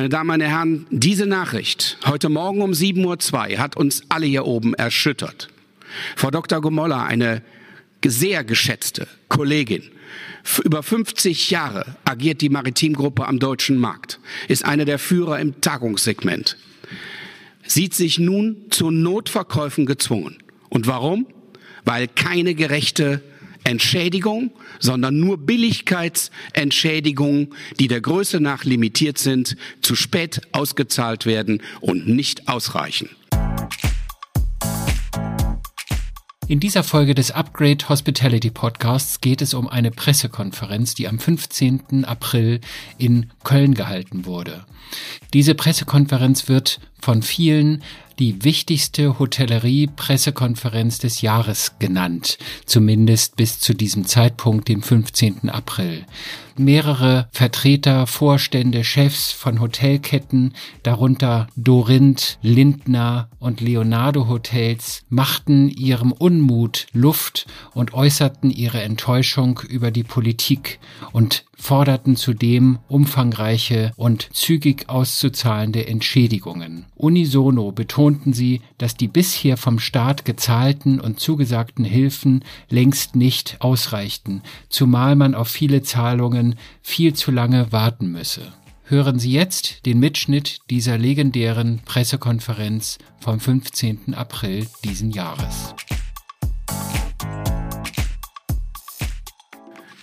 Meine Damen, meine Herren, diese Nachricht heute Morgen um 7.02 Uhr hat uns alle hier oben erschüttert. Frau Dr. Gomolla, eine sehr geschätzte Kollegin, über 50 Jahre agiert die Maritimgruppe am deutschen Markt, ist einer der Führer im Tagungssegment, sieht sich nun zu Notverkäufen gezwungen. Und warum? Weil keine gerechte Entschädigung, sondern nur Billigkeitsentschädigungen, die der Größe nach limitiert sind, zu spät ausgezahlt werden und nicht ausreichen. In dieser Folge des Upgrade Hospitality Podcasts geht es um eine Pressekonferenz, die am 15. April in Köln gehalten wurde. Diese Pressekonferenz wird von vielen die wichtigste Hotellerie-Pressekonferenz des Jahres genannt, zumindest bis zu diesem Zeitpunkt, dem 15. April. Mehrere Vertreter, Vorstände, Chefs von Hotelketten, darunter Dorinth, Lindner und Leonardo Hotels, machten ihrem Unmut Luft und äußerten ihre Enttäuschung über die Politik und forderten zudem umfangreiche und zügig auszuzahlende Entschädigungen. Unisono betonten sie, dass die bisher vom Staat gezahlten und zugesagten Hilfen längst nicht ausreichten, zumal man auf viele Zahlungen viel zu lange warten müsse. Hören Sie jetzt den Mitschnitt dieser legendären Pressekonferenz vom 15. April diesen Jahres.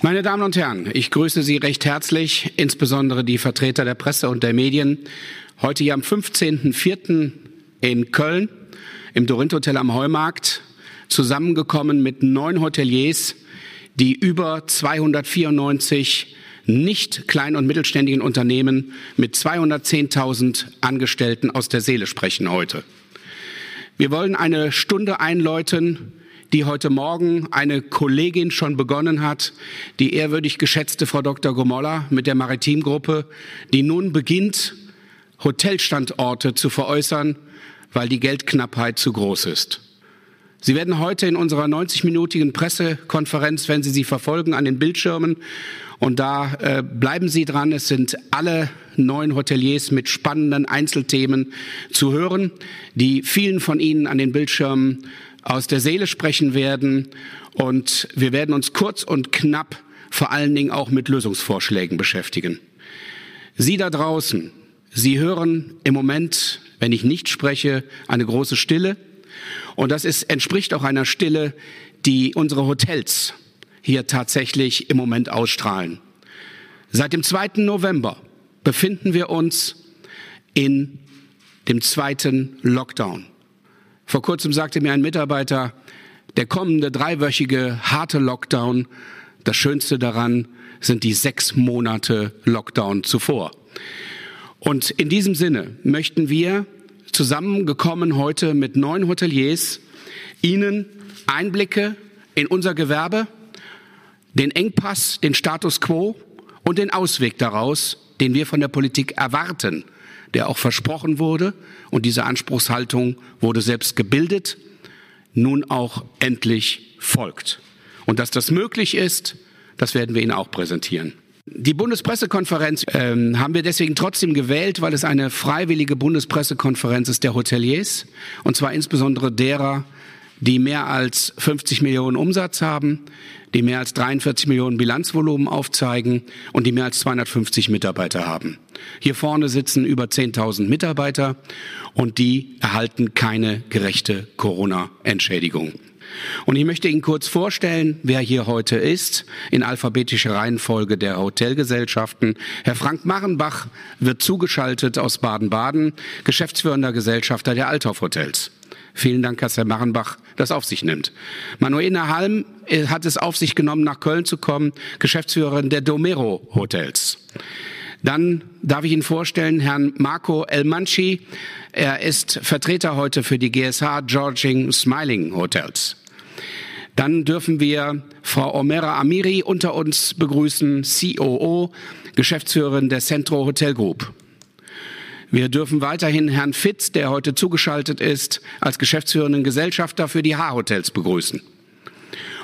Meine Damen und Herren, ich grüße Sie recht herzlich, insbesondere die Vertreter der Presse und der Medien, heute hier am 15.04. in Köln im Dorint Hotel am Heumarkt, zusammengekommen mit neun Hoteliers, die über 294 nicht klein- und mittelständigen Unternehmen mit 210.000 Angestellten aus der Seele sprechen heute. Wir wollen eine Stunde einläuten, die heute Morgen eine Kollegin schon begonnen hat, die ehrwürdig geschätzte Frau Dr. Gomolla mit der Maritimgruppe, die nun beginnt, Hotelstandorte zu veräußern, weil die Geldknappheit zu groß ist. Sie werden heute in unserer 90-minütigen Pressekonferenz, wenn Sie sie verfolgen, an den Bildschirmen, und da äh, bleiben Sie dran, es sind alle neun Hoteliers mit spannenden Einzelthemen zu hören, die vielen von Ihnen an den Bildschirmen aus der Seele sprechen werden. Und wir werden uns kurz und knapp vor allen Dingen auch mit Lösungsvorschlägen beschäftigen. Sie da draußen, Sie hören im Moment, wenn ich nicht spreche, eine große Stille. Und das ist, entspricht auch einer Stille, die unsere Hotels hier tatsächlich im Moment ausstrahlen. Seit dem 2. November befinden wir uns in dem zweiten Lockdown. Vor kurzem sagte mir ein Mitarbeiter, der kommende dreiwöchige harte Lockdown, das Schönste daran sind die sechs Monate Lockdown zuvor. Und in diesem Sinne möchten wir zusammengekommen heute mit neun Hoteliers Ihnen Einblicke in unser Gewerbe, den Engpass, den Status quo und den Ausweg daraus, den wir von der Politik erwarten, der auch versprochen wurde. Und diese Anspruchshaltung wurde selbst gebildet, nun auch endlich folgt. Und dass das möglich ist, das werden wir Ihnen auch präsentieren. Die Bundespressekonferenz ähm, haben wir deswegen trotzdem gewählt, weil es eine freiwillige Bundespressekonferenz ist der Hoteliers, und zwar insbesondere derer, die mehr als 50 Millionen Umsatz haben, die mehr als 43 Millionen Bilanzvolumen aufzeigen und die mehr als 250 Mitarbeiter haben. Hier vorne sitzen über 10.000 Mitarbeiter und die erhalten keine gerechte Corona-Entschädigung. Und ich möchte Ihnen kurz vorstellen, wer hier heute ist, in alphabetischer Reihenfolge der Hotelgesellschaften. Herr Frank Marrenbach wird zugeschaltet aus Baden-Baden, geschäftsführender Gesellschafter der Althoff Hotels. Vielen Dank, dass Herr Marrenbach das auf sich nimmt. Manuela Halm äh, hat es auf sich genommen, nach Köln zu kommen, Geschäftsführerin der Domero Hotels. Dann darf ich Ihnen vorstellen, Herrn Marco Elmanci. Er ist Vertreter heute für die GSH Georging Smiling Hotels. Dann dürfen wir Frau Omera Amiri unter uns begrüßen, COO, Geschäftsführerin der Centro Hotel Group. Wir dürfen weiterhin Herrn Fitz, der heute zugeschaltet ist, als geschäftsführenden Gesellschafter für die H-Hotels begrüßen.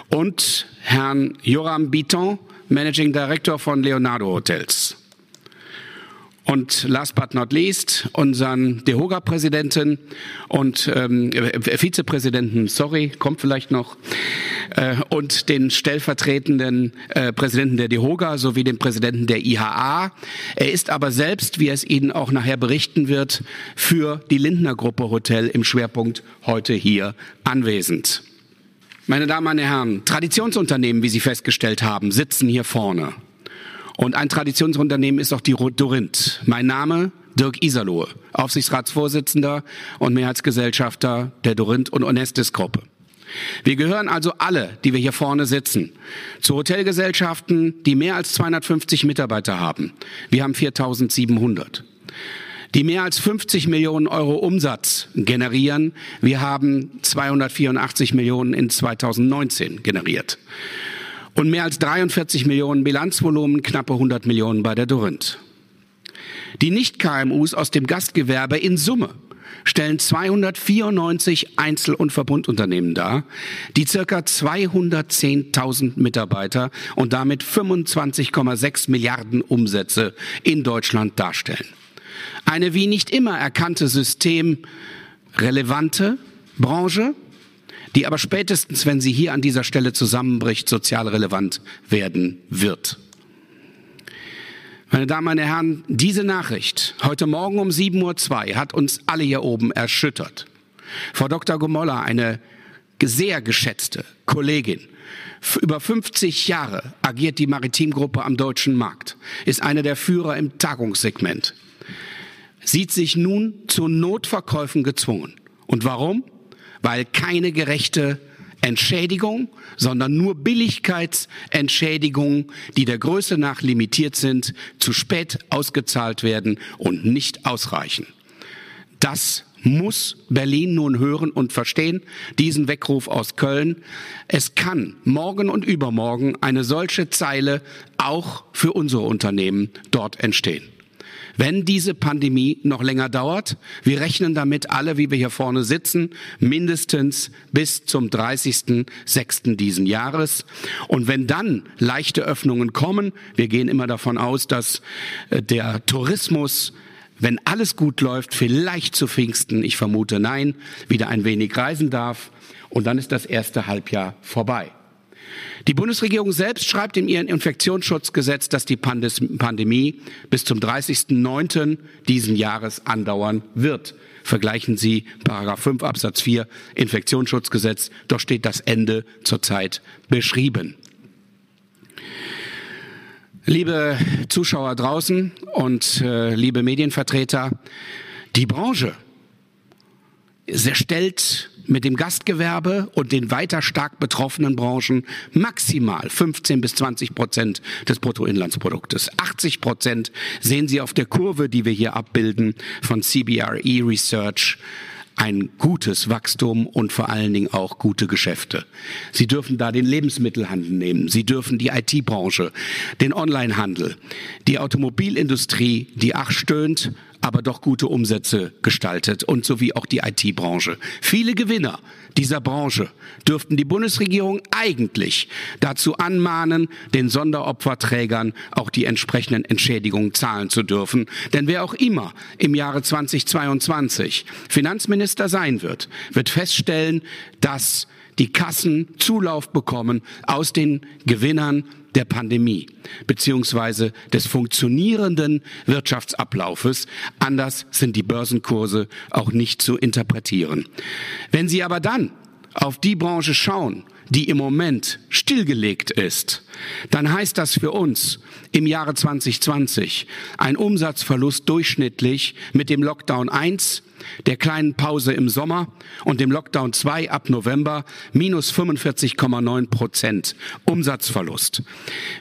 Und Herrn Joram Biton, Managing Director von Leonardo Hotels. Und last but not least unseren DEHOGA-Präsidenten und ähm, äh, Vizepräsidenten, sorry, kommt vielleicht noch, äh, und den stellvertretenden äh, Präsidenten der DEHOGA sowie den Präsidenten der IHA. Er ist aber selbst, wie es Ihnen auch nachher berichten wird, für die Lindner Gruppe Hotel im Schwerpunkt heute hier anwesend. Meine Damen und Herren, Traditionsunternehmen, wie Sie festgestellt haben, sitzen hier vorne. Und ein Traditionsunternehmen ist auch die Dorint. Mein Name Dirk Iserlohe, Aufsichtsratsvorsitzender und Mehrheitsgesellschafter der Dorint und Onestis Gruppe. Wir gehören also alle, die wir hier vorne sitzen, zu Hotelgesellschaften, die mehr als 250 Mitarbeiter haben. Wir haben 4700 die mehr als 50 Millionen Euro Umsatz generieren. Wir haben 284 Millionen in 2019 generiert und mehr als 43 Millionen Bilanzvolumen, knappe 100 Millionen bei der Dorint. Die Nicht-KMUs aus dem Gastgewerbe in Summe stellen 294 Einzel- und Verbundunternehmen dar, die circa 210.000 Mitarbeiter und damit 25,6 Milliarden Umsätze in Deutschland darstellen. Eine wie nicht immer erkannte systemrelevante Branche, die aber spätestens, wenn sie hier an dieser Stelle zusammenbricht, sozial relevant werden wird. Meine Damen und Herren, diese Nachricht heute Morgen um 7.02 Uhr hat uns alle hier oben erschüttert. Frau Dr. Gomolla, eine sehr geschätzte Kollegin, über 50 Jahre agiert die Maritimgruppe am deutschen Markt, ist eine der Führer im Tagungssegment, sieht sich nun zu Notverkäufen gezwungen. Und warum? Weil keine gerechte Entschädigung, sondern nur Billigkeitsentschädigungen, die der Größe nach limitiert sind, zu spät ausgezahlt werden und nicht ausreichen. Das muss Berlin nun hören und verstehen, diesen Weckruf aus Köln. Es kann morgen und übermorgen eine solche Zeile auch für unsere Unternehmen dort entstehen wenn diese Pandemie noch länger dauert. Wir rechnen damit alle, wie wir hier vorne sitzen, mindestens bis zum 30.06. diesen Jahres. Und wenn dann leichte Öffnungen kommen, wir gehen immer davon aus, dass äh, der Tourismus wenn alles gut läuft, vielleicht zu Pfingsten, ich vermute nein, wieder ein wenig reisen darf. Und dann ist das erste Halbjahr vorbei. Die Bundesregierung selbst schreibt in ihrem Infektionsschutzgesetz, dass die Pandemie bis zum 30.09. diesen Jahres andauern wird. Vergleichen Sie Paragraph 5 Absatz 4 Infektionsschutzgesetz, dort steht das Ende zurzeit beschrieben. Liebe Zuschauer draußen und äh, liebe Medienvertreter, die Branche stellt mit dem Gastgewerbe und den weiter stark betroffenen Branchen maximal 15 bis 20 Prozent des Bruttoinlandsproduktes. 80 Prozent sehen Sie auf der Kurve, die wir hier abbilden von CBRE Research ein gutes Wachstum und vor allen Dingen auch gute Geschäfte. Sie dürfen da den Lebensmittelhandel nehmen, Sie dürfen die IT-Branche, den Onlinehandel, die Automobilindustrie, die ach stöhnt, aber doch gute Umsätze gestaltet und sowie auch die IT-Branche. Viele Gewinner dieser Branche dürften die Bundesregierung eigentlich dazu anmahnen, den Sonderopferträgern auch die entsprechenden Entschädigungen zahlen zu dürfen. Denn wer auch immer im Jahre 2022 Finanzminister sein wird, wird feststellen, dass die Kassen Zulauf bekommen aus den Gewinnern der Pandemie beziehungsweise des funktionierenden Wirtschaftsablaufes. Anders sind die Börsenkurse auch nicht zu interpretieren. Wenn Sie aber dann auf die Branche schauen, die im Moment stillgelegt ist, dann heißt das für uns im Jahre 2020 ein Umsatzverlust durchschnittlich mit dem Lockdown 1, der kleinen Pause im Sommer und dem Lockdown 2 ab November minus 45,9 Prozent Umsatzverlust.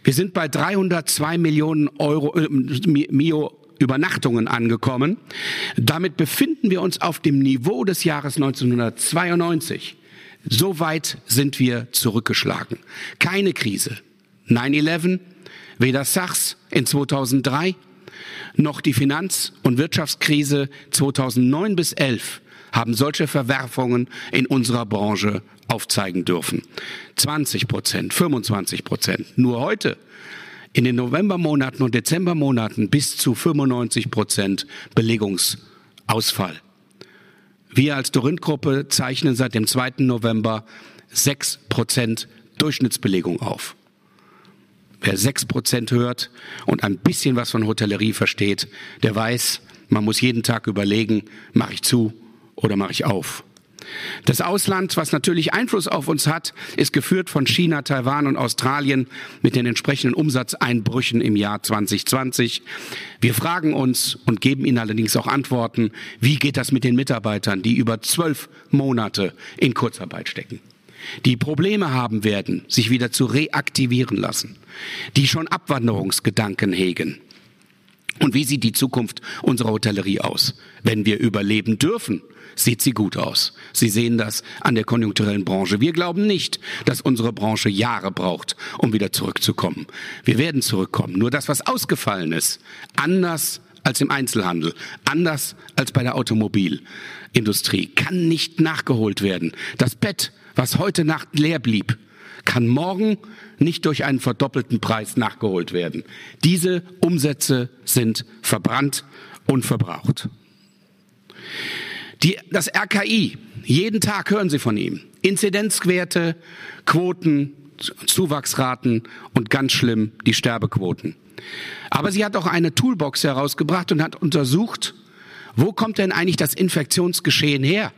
Wir sind bei 302 Millionen Euro, äh, Mio Übernachtungen angekommen. Damit befinden wir uns auf dem Niveau des Jahres 1992. So weit sind wir zurückgeschlagen. Keine Krise. 9-11, weder SARS in 2003 noch die Finanz- und Wirtschaftskrise 2009 bis 11 haben solche Verwerfungen in unserer Branche aufzeigen dürfen. 20 Prozent, 25 Prozent. Nur heute in den Novembermonaten und Dezembermonaten bis zu 95 Prozent Belegungsausfall. Wir als Dorint-Gruppe zeichnen seit dem 2. November 6 Prozent Durchschnittsbelegung auf. Wer 6 Prozent hört und ein bisschen was von Hotellerie versteht, der weiß, man muss jeden Tag überlegen, mache ich zu oder mache ich auf. Das Ausland, was natürlich Einfluss auf uns hat, ist geführt von China, Taiwan und Australien mit den entsprechenden Umsatzeinbrüchen im Jahr 2020. Wir fragen uns und geben Ihnen allerdings auch Antworten, wie geht das mit den Mitarbeitern, die über zwölf Monate in Kurzarbeit stecken die Probleme haben werden, sich wieder zu reaktivieren lassen, die schon Abwanderungsgedanken hegen. Und wie sieht die Zukunft unserer Hotellerie aus? Wenn wir überleben dürfen, sieht sie gut aus. Sie sehen das an der konjunkturellen Branche. Wir glauben nicht, dass unsere Branche Jahre braucht, um wieder zurückzukommen. Wir werden zurückkommen. Nur das, was ausgefallen ist, anders als im Einzelhandel, anders als bei der Automobilindustrie, kann nicht nachgeholt werden. Das Bett, was heute Nacht leer blieb, kann morgen nicht durch einen verdoppelten Preis nachgeholt werden. Diese Umsätze sind verbrannt und verbraucht. Die, das RKI, jeden Tag hören Sie von ihm. Inzidenzwerte, Quoten, Zuwachsraten und ganz schlimm die Sterbequoten. Aber sie hat auch eine Toolbox herausgebracht und hat untersucht, wo kommt denn eigentlich das Infektionsgeschehen her?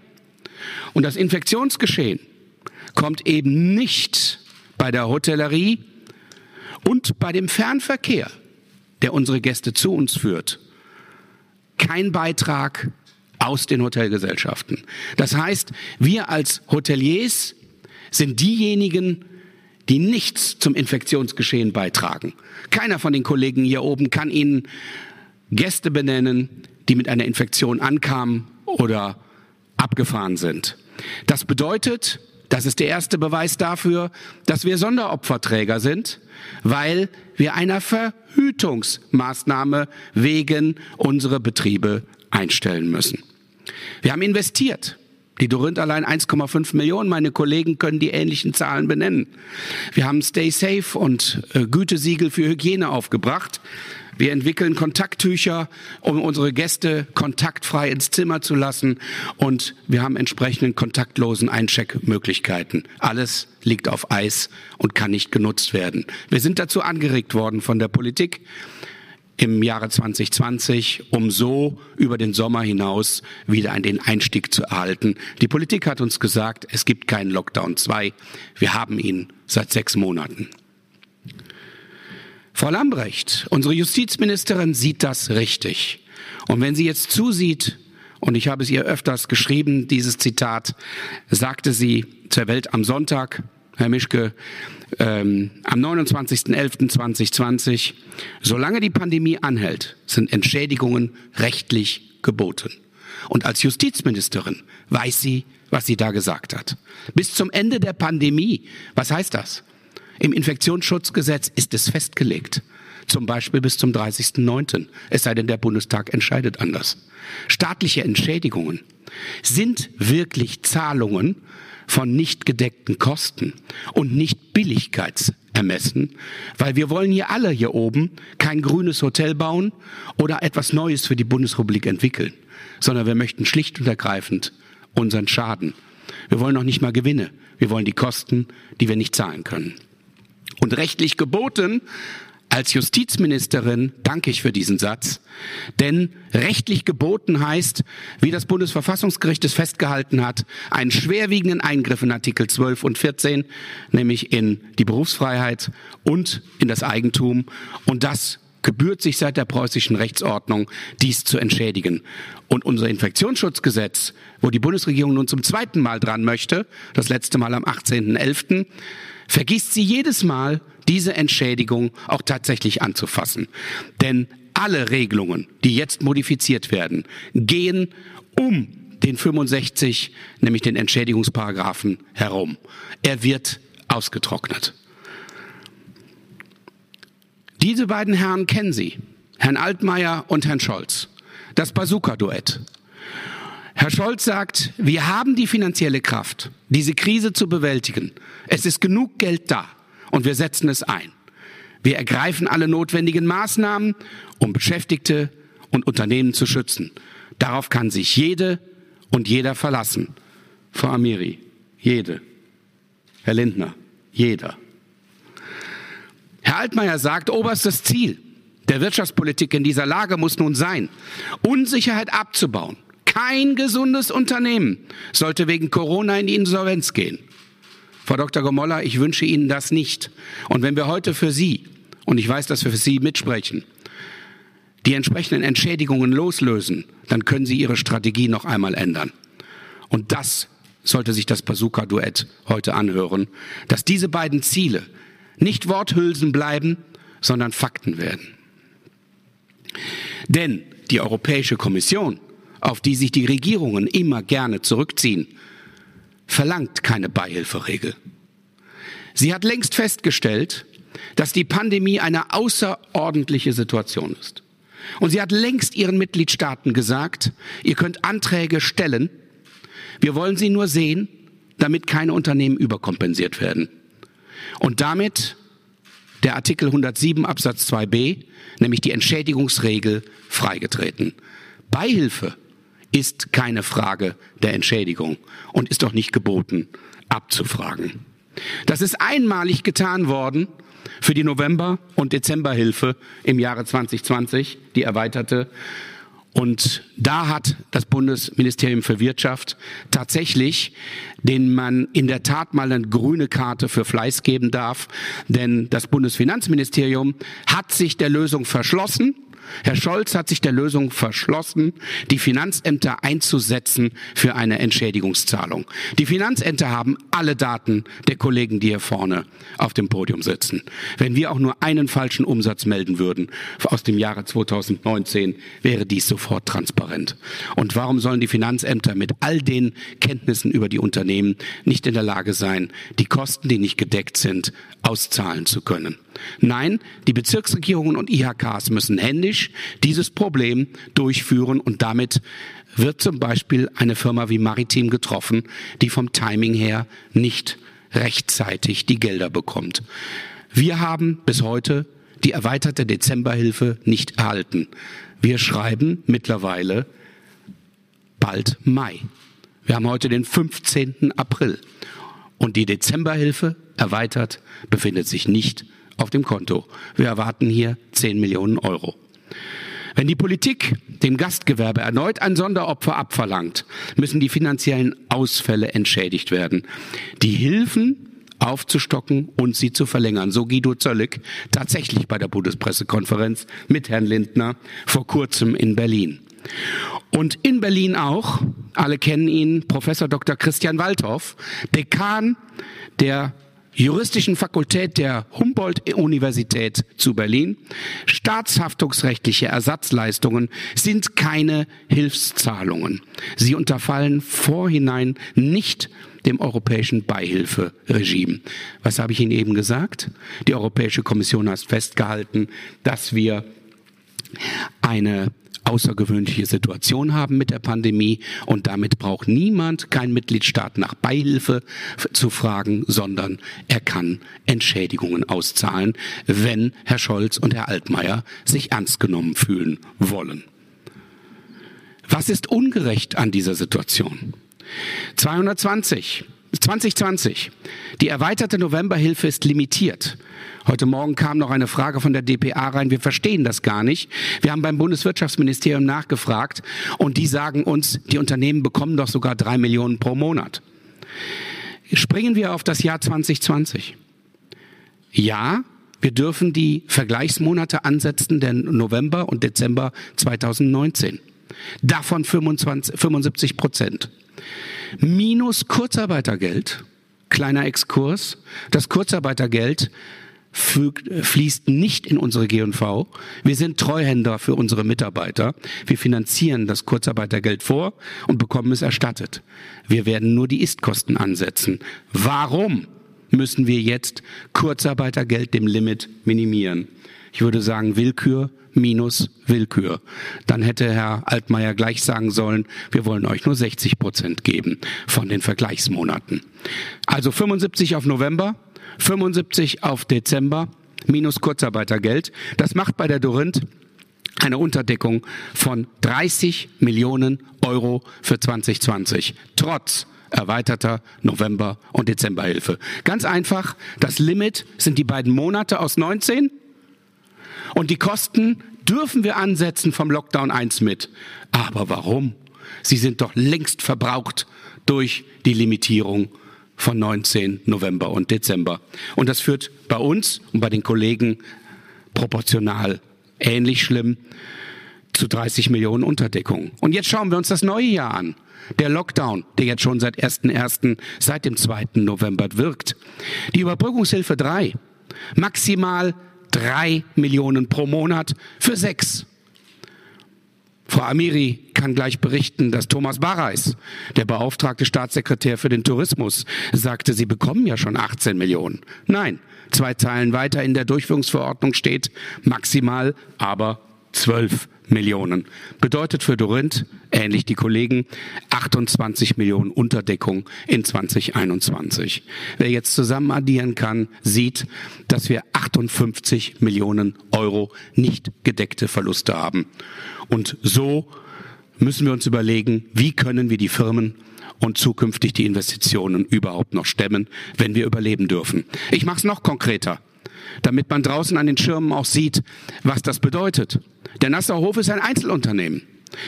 Und das Infektionsgeschehen kommt eben nicht bei der Hotellerie und bei dem Fernverkehr, der unsere Gäste zu uns führt. Kein Beitrag aus den Hotelgesellschaften. Das heißt, wir als Hoteliers sind diejenigen, die nichts zum Infektionsgeschehen beitragen. Keiner von den Kollegen hier oben kann Ihnen Gäste benennen, die mit einer Infektion ankamen oder abgefahren sind. Das bedeutet, das ist der erste Beweis dafür, dass wir Sonderopferträger sind, weil wir einer Verhütungsmaßnahme wegen unsere Betriebe einstellen müssen. Wir haben investiert. Die Dorint allein 1,5 Millionen. Meine Kollegen können die ähnlichen Zahlen benennen. Wir haben Stay Safe und äh, Gütesiegel für Hygiene aufgebracht. Wir entwickeln Kontakttücher, um unsere Gäste kontaktfrei ins Zimmer zu lassen. Und wir haben entsprechenden kontaktlosen Eincheckmöglichkeiten. Alles liegt auf Eis und kann nicht genutzt werden. Wir sind dazu angeregt worden von der Politik im Jahre 2020, um so über den Sommer hinaus wieder den Einstieg zu erhalten. Die Politik hat uns gesagt, es gibt keinen Lockdown 2. Wir haben ihn seit sechs Monaten. Frau Lambrecht, unsere Justizministerin, sieht das richtig. Und wenn sie jetzt zusieht, und ich habe es ihr öfters geschrieben, dieses Zitat, sagte sie zur Welt am Sonntag, Herr Mischke, ähm, am 29.11.2020, solange die Pandemie anhält, sind Entschädigungen rechtlich geboten. Und als Justizministerin weiß sie, was sie da gesagt hat. Bis zum Ende der Pandemie, was heißt das? Im Infektionsschutzgesetz ist es festgelegt. Zum Beispiel bis zum 30.09. Es sei denn, der Bundestag entscheidet anders. Staatliche Entschädigungen sind wirklich Zahlungen von nicht gedeckten Kosten und nicht Billigkeitsermessen, weil wir wollen hier alle hier oben kein grünes Hotel bauen oder etwas Neues für die Bundesrepublik entwickeln, sondern wir möchten schlicht und ergreifend unseren Schaden. Wir wollen noch nicht mal Gewinne. Wir wollen die Kosten, die wir nicht zahlen können. Und rechtlich geboten als Justizministerin danke ich für diesen Satz, denn rechtlich geboten heißt, wie das Bundesverfassungsgericht es festgehalten hat, einen schwerwiegenden Eingriff in Artikel 12 und 14, nämlich in die Berufsfreiheit und in das Eigentum. Und das gebührt sich seit der preußischen Rechtsordnung, dies zu entschädigen. Und unser Infektionsschutzgesetz, wo die Bundesregierung nun zum zweiten Mal dran möchte, das letzte Mal am 18.11., vergisst sie jedes Mal, diese Entschädigung auch tatsächlich anzufassen. Denn alle Regelungen, die jetzt modifiziert werden, gehen um den 65, nämlich den Entschädigungsparagraphen herum. Er wird ausgetrocknet. Diese beiden Herren kennen Sie, Herrn Altmaier und Herrn Scholz. Das Bazooka-Duett. Herr Scholz sagt, wir haben die finanzielle Kraft, diese Krise zu bewältigen. Es ist genug Geld da und wir setzen es ein. Wir ergreifen alle notwendigen Maßnahmen, um Beschäftigte und Unternehmen zu schützen. Darauf kann sich jede und jeder verlassen. Frau Amiri, jede. Herr Lindner, jeder. Herr Altmaier sagt, oberstes Ziel der Wirtschaftspolitik in dieser Lage muss nun sein, Unsicherheit abzubauen. Kein gesundes Unternehmen sollte wegen Corona in die Insolvenz gehen. Frau Dr. Gomolla, ich wünsche Ihnen das nicht. Und wenn wir heute für Sie, und ich weiß, dass wir für Sie mitsprechen, die entsprechenden Entschädigungen loslösen, dann können Sie Ihre Strategie noch einmal ändern. Und das sollte sich das Bazooka-Duett heute anhören, dass diese beiden Ziele nicht Worthülsen bleiben, sondern Fakten werden. Denn die Europäische Kommission, auf die sich die Regierungen immer gerne zurückziehen, verlangt keine Beihilferegel. Sie hat längst festgestellt, dass die Pandemie eine außerordentliche Situation ist. Und sie hat längst ihren Mitgliedstaaten gesagt, ihr könnt Anträge stellen, wir wollen sie nur sehen, damit keine Unternehmen überkompensiert werden. Und damit der Artikel 107 Absatz 2b, nämlich die Entschädigungsregel, freigetreten. Beihilfe ist keine Frage der Entschädigung und ist doch nicht geboten abzufragen. Das ist einmalig getan worden für die November- und Dezemberhilfe im Jahre 2020, die erweiterte. Und da hat das Bundesministerium für Wirtschaft tatsächlich, den man in der Tat mal eine grüne Karte für Fleiß geben darf, denn das Bundesfinanzministerium hat sich der Lösung verschlossen Herr Scholz hat sich der Lösung verschlossen, die Finanzämter einzusetzen für eine Entschädigungszahlung. Die Finanzämter haben alle Daten der Kollegen, die hier vorne auf dem Podium sitzen. Wenn wir auch nur einen falschen Umsatz melden würden aus dem Jahre 2019, wäre dies sofort transparent. Und warum sollen die Finanzämter mit all den Kenntnissen über die Unternehmen nicht in der Lage sein, die Kosten, die nicht gedeckt sind, auszahlen zu können? Nein, die Bezirksregierungen und IHKs müssen händisch dieses Problem durchführen und damit wird zum Beispiel eine Firma wie Maritim getroffen, die vom Timing her nicht rechtzeitig die Gelder bekommt. Wir haben bis heute die erweiterte Dezemberhilfe nicht erhalten. Wir schreiben mittlerweile bald Mai. Wir haben heute den 15. April und die Dezemberhilfe erweitert befindet sich nicht auf dem Konto. Wir erwarten hier 10 Millionen Euro. Wenn die Politik dem Gastgewerbe erneut ein Sonderopfer abverlangt, müssen die finanziellen Ausfälle entschädigt werden. Die Hilfen aufzustocken und sie zu verlängern. So Guido Zöllig tatsächlich bei der Bundespressekonferenz mit Herrn Lindner vor kurzem in Berlin. Und in Berlin auch, alle kennen ihn, Professor Dr. Christian Waldhoff, Dekan der Juristischen Fakultät der Humboldt-Universität zu Berlin. Staatshaftungsrechtliche Ersatzleistungen sind keine Hilfszahlungen. Sie unterfallen vorhinein nicht dem europäischen Beihilferegime. Was habe ich Ihnen eben gesagt? Die Europäische Kommission hat festgehalten, dass wir eine außergewöhnliche Situation haben mit der Pandemie und damit braucht niemand, kein Mitgliedstaat nach Beihilfe zu fragen, sondern er kann Entschädigungen auszahlen, wenn Herr Scholz und Herr Altmaier sich ernst genommen fühlen wollen. Was ist ungerecht an dieser Situation? 220 2020. Die erweiterte Novemberhilfe ist limitiert. Heute Morgen kam noch eine Frage von der DPA rein. Wir verstehen das gar nicht. Wir haben beim Bundeswirtschaftsministerium nachgefragt und die sagen uns, die Unternehmen bekommen doch sogar drei Millionen pro Monat. Springen wir auf das Jahr 2020. Ja, wir dürfen die Vergleichsmonate ansetzen, der November und Dezember 2019. Davon 25, 75 Prozent minus Kurzarbeitergeld. Kleiner Exkurs. Das Kurzarbeitergeld fließt nicht in unsere G&V. Wir sind Treuhänder für unsere Mitarbeiter. Wir finanzieren das Kurzarbeitergeld vor und bekommen es erstattet. Wir werden nur die Istkosten ansetzen. Warum müssen wir jetzt Kurzarbeitergeld dem Limit minimieren? Ich würde sagen Willkür minus Willkür. Dann hätte Herr Altmaier gleich sagen sollen, wir wollen euch nur 60 Prozent geben von den Vergleichsmonaten. Also 75 auf November, 75 auf Dezember. minus Kurzarbeitergeld. Das macht bei der Dorint eine Unterdeckung von 30 Millionen Euro für 2020, trotz erweiterter November- und Dezemberhilfe. Ganz einfach, das Limit sind die beiden Monate aus 19 und die Kosten dürfen wir ansetzen vom Lockdown 1 mit. Aber warum? Sie sind doch längst verbraucht durch die Limitierung von 19 November und Dezember. Und das führt bei uns und bei den Kollegen proportional ähnlich schlimm zu 30 Millionen Unterdeckung. Und jetzt schauen wir uns das neue Jahr an. Der Lockdown, der jetzt schon seit 1.1., seit dem 2. November wirkt. Die Überbrückungshilfe 3. Maximal 3 Millionen pro Monat für sechs. Frau Amiri kann gleich berichten, dass Thomas Barreis, der beauftragte Staatssekretär für den Tourismus, sagte, sie bekommen ja schon 18 Millionen. Nein, zwei Zeilen weiter in der Durchführungsverordnung steht maximal aber 12 Millionen. Bedeutet für Dorint, ähnlich die Kollegen, 28 Millionen Unterdeckung in 2021. Wer jetzt zusammen addieren kann, sieht, dass wir 58 Millionen Euro nicht gedeckte Verluste haben. Und so müssen wir uns überlegen, wie können wir die Firmen und zukünftig die Investitionen überhaupt noch stemmen, wenn wir überleben dürfen. Ich mache es noch konkreter damit man draußen an den Schirmen auch sieht, was das bedeutet. Der Nassauer Hof ist ein Einzelunternehmen.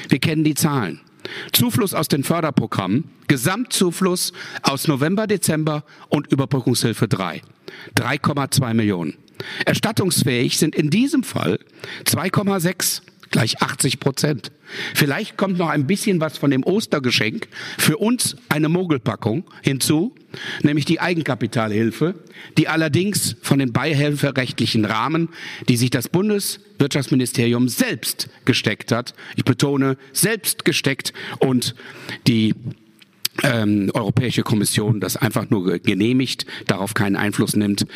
Wir kennen die Zahlen. Zufluss aus den Förderprogrammen, Gesamtzufluss aus November, Dezember und Überbrückungshilfe 3. 3,2 Millionen. Erstattungsfähig sind in diesem Fall 2,6 gleich 80 Prozent. Vielleicht kommt noch ein bisschen was von dem Ostergeschenk für uns eine Mogelpackung hinzu, nämlich die Eigenkapitalhilfe, die allerdings von den beihilferechtlichen Rahmen, die sich das Bundeswirtschaftsministerium selbst gesteckt hat, ich betone selbst gesteckt und die ähm, Europäische Kommission das einfach nur genehmigt, darauf keinen Einfluss nimmt,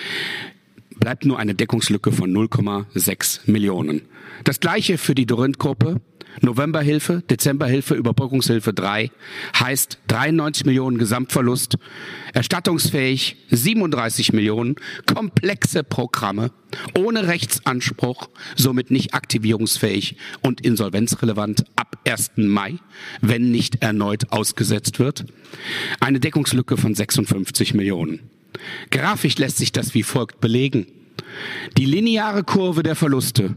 bleibt nur eine Deckungslücke von 0,6 Millionen. Das gleiche für die Dorint-Gruppe. Novemberhilfe, Dezemberhilfe, Überbrückungshilfe 3 heißt 93 Millionen Gesamtverlust, erstattungsfähig 37 Millionen, komplexe Programme, ohne Rechtsanspruch, somit nicht aktivierungsfähig und insolvenzrelevant ab 1. Mai, wenn nicht erneut ausgesetzt wird. Eine Deckungslücke von 56 Millionen. Grafisch lässt sich das wie folgt belegen. Die lineare Kurve der Verluste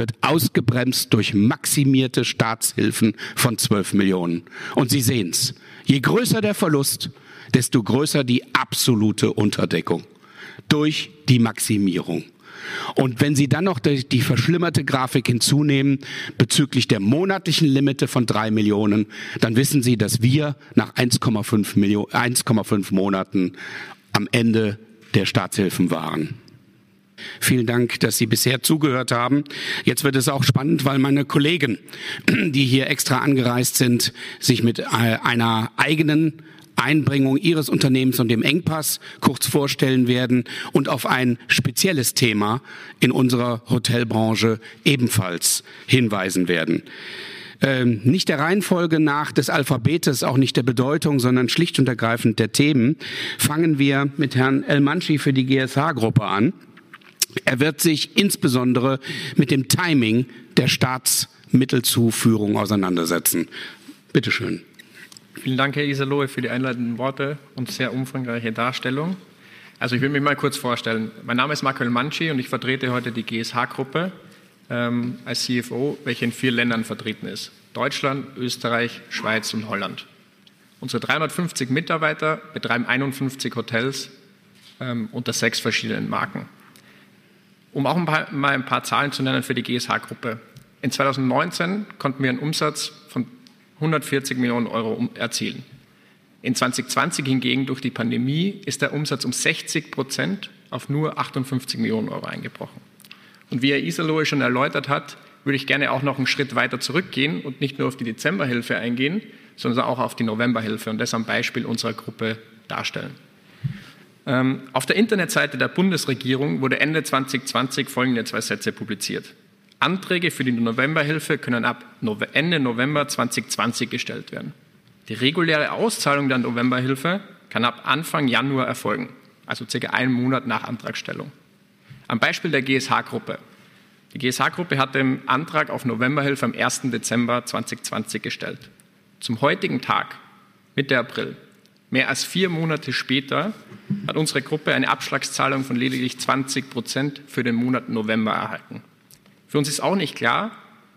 wird ausgebremst durch maximierte Staatshilfen von 12 Millionen. Und Sie sehen's. Je größer der Verlust, desto größer die absolute Unterdeckung durch die Maximierung. Und wenn Sie dann noch die, verschlimmerte Grafik hinzunehmen bezüglich der monatlichen Limite von drei Millionen, dann wissen Sie, dass wir nach 1,5 1,5 Monaten am Ende der Staatshilfen waren. Vielen Dank, dass Sie bisher zugehört haben. Jetzt wird es auch spannend, weil meine Kollegen, die hier extra angereist sind, sich mit äh, einer eigenen Einbringung Ihres Unternehmens und dem Engpass kurz vorstellen werden und auf ein spezielles Thema in unserer Hotelbranche ebenfalls hinweisen werden. Ähm, nicht der Reihenfolge nach des Alphabetes, auch nicht der Bedeutung, sondern schlicht und ergreifend der Themen, fangen wir mit Herrn El Manchi für die GSH-Gruppe an. Er wird sich insbesondere mit dem Timing der Staatsmittelzuführung auseinandersetzen. Bitte schön. Vielen Dank, Herr Iserlohe, für die einleitenden Worte und sehr umfangreiche Darstellung. Also ich will mich mal kurz vorstellen. Mein Name ist Markel Manci und ich vertrete heute die GSH-Gruppe ähm, als CFO, welche in vier Ländern vertreten ist. Deutschland, Österreich, Schweiz und Holland. Unsere 350 Mitarbeiter betreiben 51 Hotels ähm, unter sechs verschiedenen Marken. Um auch ein paar, mal ein paar Zahlen zu nennen für die GSH-Gruppe. In 2019 konnten wir einen Umsatz von 140 Millionen Euro erzielen. In 2020 hingegen durch die Pandemie ist der Umsatz um 60 Prozent auf nur 58 Millionen Euro eingebrochen. Und wie Herr Iserlohe schon erläutert hat, würde ich gerne auch noch einen Schritt weiter zurückgehen und nicht nur auf die Dezemberhilfe eingehen, sondern auch auf die Novemberhilfe und das am Beispiel unserer Gruppe darstellen. Ähm, auf der Internetseite der Bundesregierung wurde Ende 2020 folgende zwei Sätze publiziert. Anträge für die Novemberhilfe können ab Ende November 2020 gestellt werden. Die reguläre Auszahlung der Novemberhilfe kann ab Anfang Januar erfolgen, also circa einen Monat nach Antragstellung. Am Beispiel der GSH-Gruppe. Die GSH-Gruppe hat den Antrag auf Novemberhilfe am 1. Dezember 2020 gestellt. Zum heutigen Tag, Mitte April, mehr als vier Monate später, hat unsere Gruppe eine Abschlagszahlung von lediglich 20 Prozent für den Monat November erhalten. Für uns ist auch nicht klar,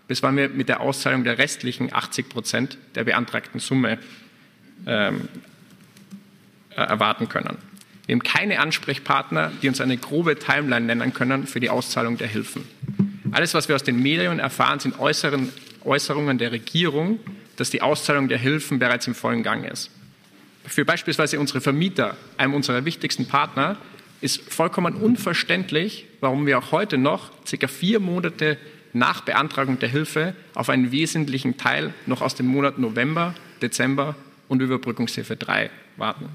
bis wann wir mit der Auszahlung der restlichen 80 Prozent der beantragten Summe ähm, erwarten können. Wir haben keine Ansprechpartner, die uns eine grobe Timeline nennen können für die Auszahlung der Hilfen. Alles, was wir aus den Medien erfahren, sind äußeren Äußerungen der Regierung, dass die Auszahlung der Hilfen bereits im vollen Gang ist. Für beispielsweise unsere Vermieter, einem unserer wichtigsten Partner, ist vollkommen unverständlich, warum wir auch heute noch, circa vier Monate nach Beantragung der Hilfe, auf einen wesentlichen Teil noch aus dem Monat November, Dezember und Überbrückungshilfe 3 warten.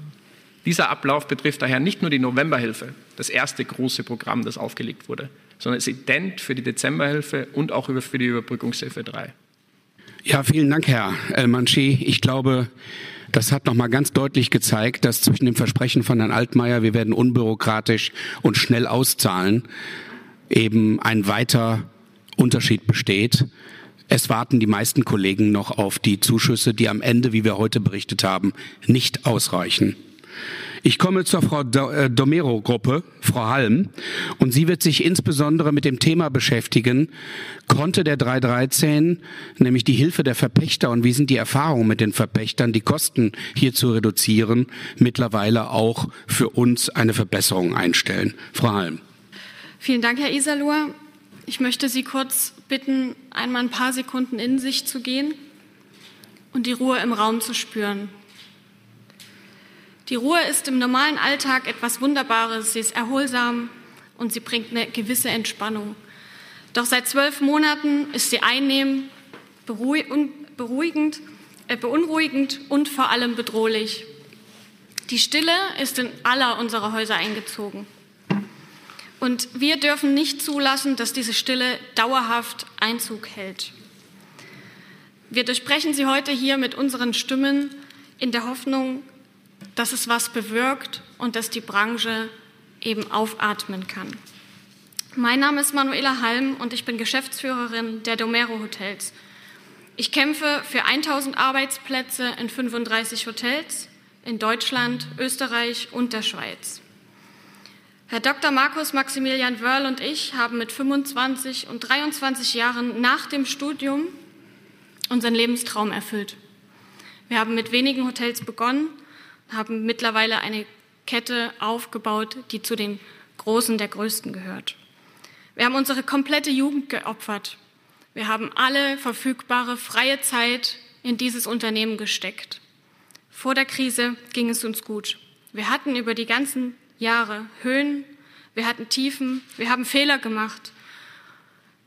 Dieser Ablauf betrifft daher nicht nur die Novemberhilfe, das erste große Programm, das aufgelegt wurde, sondern ist ident für die Dezemberhilfe und auch für die Überbrückungshilfe 3. Ja, vielen Dank, Herr Elmanci. Ich glaube, das hat nochmal ganz deutlich gezeigt, dass zwischen dem Versprechen von Herrn Altmaier, wir werden unbürokratisch und schnell auszahlen, eben ein weiter Unterschied besteht. Es warten die meisten Kollegen noch auf die Zuschüsse, die am Ende, wie wir heute berichtet haben, nicht ausreichen. Ich komme zur Frau äh, Domero-Gruppe, Frau Halm, und sie wird sich insbesondere mit dem Thema beschäftigen, konnte der 313, nämlich die Hilfe der Verpächter und wie sind die Erfahrungen mit den Verpächtern, die Kosten hier zu reduzieren, mittlerweile auch für uns eine Verbesserung einstellen. Frau Halm. Vielen Dank, Herr Iserlohr. Ich möchte Sie kurz bitten, einmal ein paar Sekunden in sich zu gehen und die Ruhe im Raum zu spüren. Die Ruhe ist im normalen Alltag etwas Wunderbares, sie ist erholsam und sie bringt eine gewisse Entspannung. Doch seit zwölf Monaten ist sie einnehmend, beruhigend, äh, beunruhigend und vor allem bedrohlich. Die Stille ist in aller unserer Häuser eingezogen. Und wir dürfen nicht zulassen, dass diese Stille dauerhaft Einzug hält. Wir durchbrechen sie heute hier mit unseren Stimmen in der Hoffnung, dass es was bewirkt und dass die Branche eben aufatmen kann. Mein Name ist Manuela Halm und ich bin Geschäftsführerin der Domero Hotels. Ich kämpfe für 1000 Arbeitsplätze in 35 Hotels in Deutschland, Österreich und der Schweiz. Herr Dr. Markus Maximilian Wörl und ich haben mit 25 und 23 Jahren nach dem Studium unseren Lebenstraum erfüllt. Wir haben mit wenigen Hotels begonnen haben mittlerweile eine Kette aufgebaut, die zu den Großen der Größten gehört. Wir haben unsere komplette Jugend geopfert. Wir haben alle verfügbare freie Zeit in dieses Unternehmen gesteckt. Vor der Krise ging es uns gut. Wir hatten über die ganzen Jahre Höhen, wir hatten Tiefen, wir haben Fehler gemacht.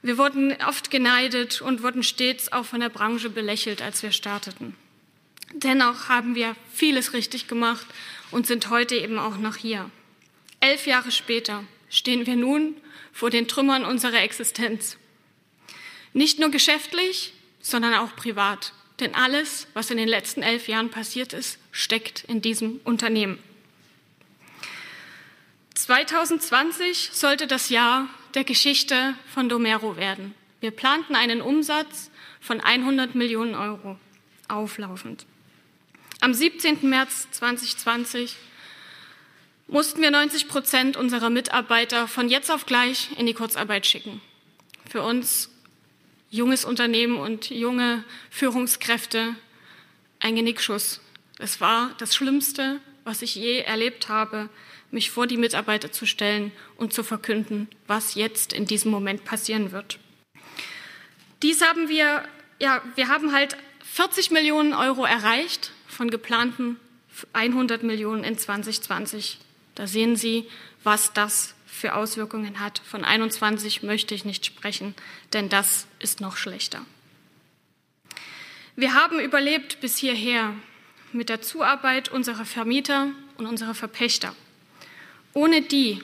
Wir wurden oft geneidet und wurden stets auch von der Branche belächelt, als wir starteten. Dennoch haben wir vieles richtig gemacht und sind heute eben auch noch hier. Elf Jahre später stehen wir nun vor den Trümmern unserer Existenz. Nicht nur geschäftlich, sondern auch privat. Denn alles, was in den letzten elf Jahren passiert ist, steckt in diesem Unternehmen. 2020 sollte das Jahr der Geschichte von Domero werden. Wir planten einen Umsatz von 100 Millionen Euro auflaufend. Am 17. März 2020 mussten wir 90 Prozent unserer Mitarbeiter von jetzt auf gleich in die Kurzarbeit schicken. Für uns junges Unternehmen und junge Führungskräfte ein Genickschuss. Es war das Schlimmste, was ich je erlebt habe, mich vor die Mitarbeiter zu stellen und zu verkünden, was jetzt in diesem Moment passieren wird. Dies haben wir, ja, wir haben halt 40 Millionen Euro erreicht von geplanten 100 Millionen in 2020. Da sehen Sie, was das für Auswirkungen hat. Von 21 möchte ich nicht sprechen, denn das ist noch schlechter. Wir haben überlebt bis hierher mit der Zuarbeit unserer Vermieter und unserer Verpächter. Ohne die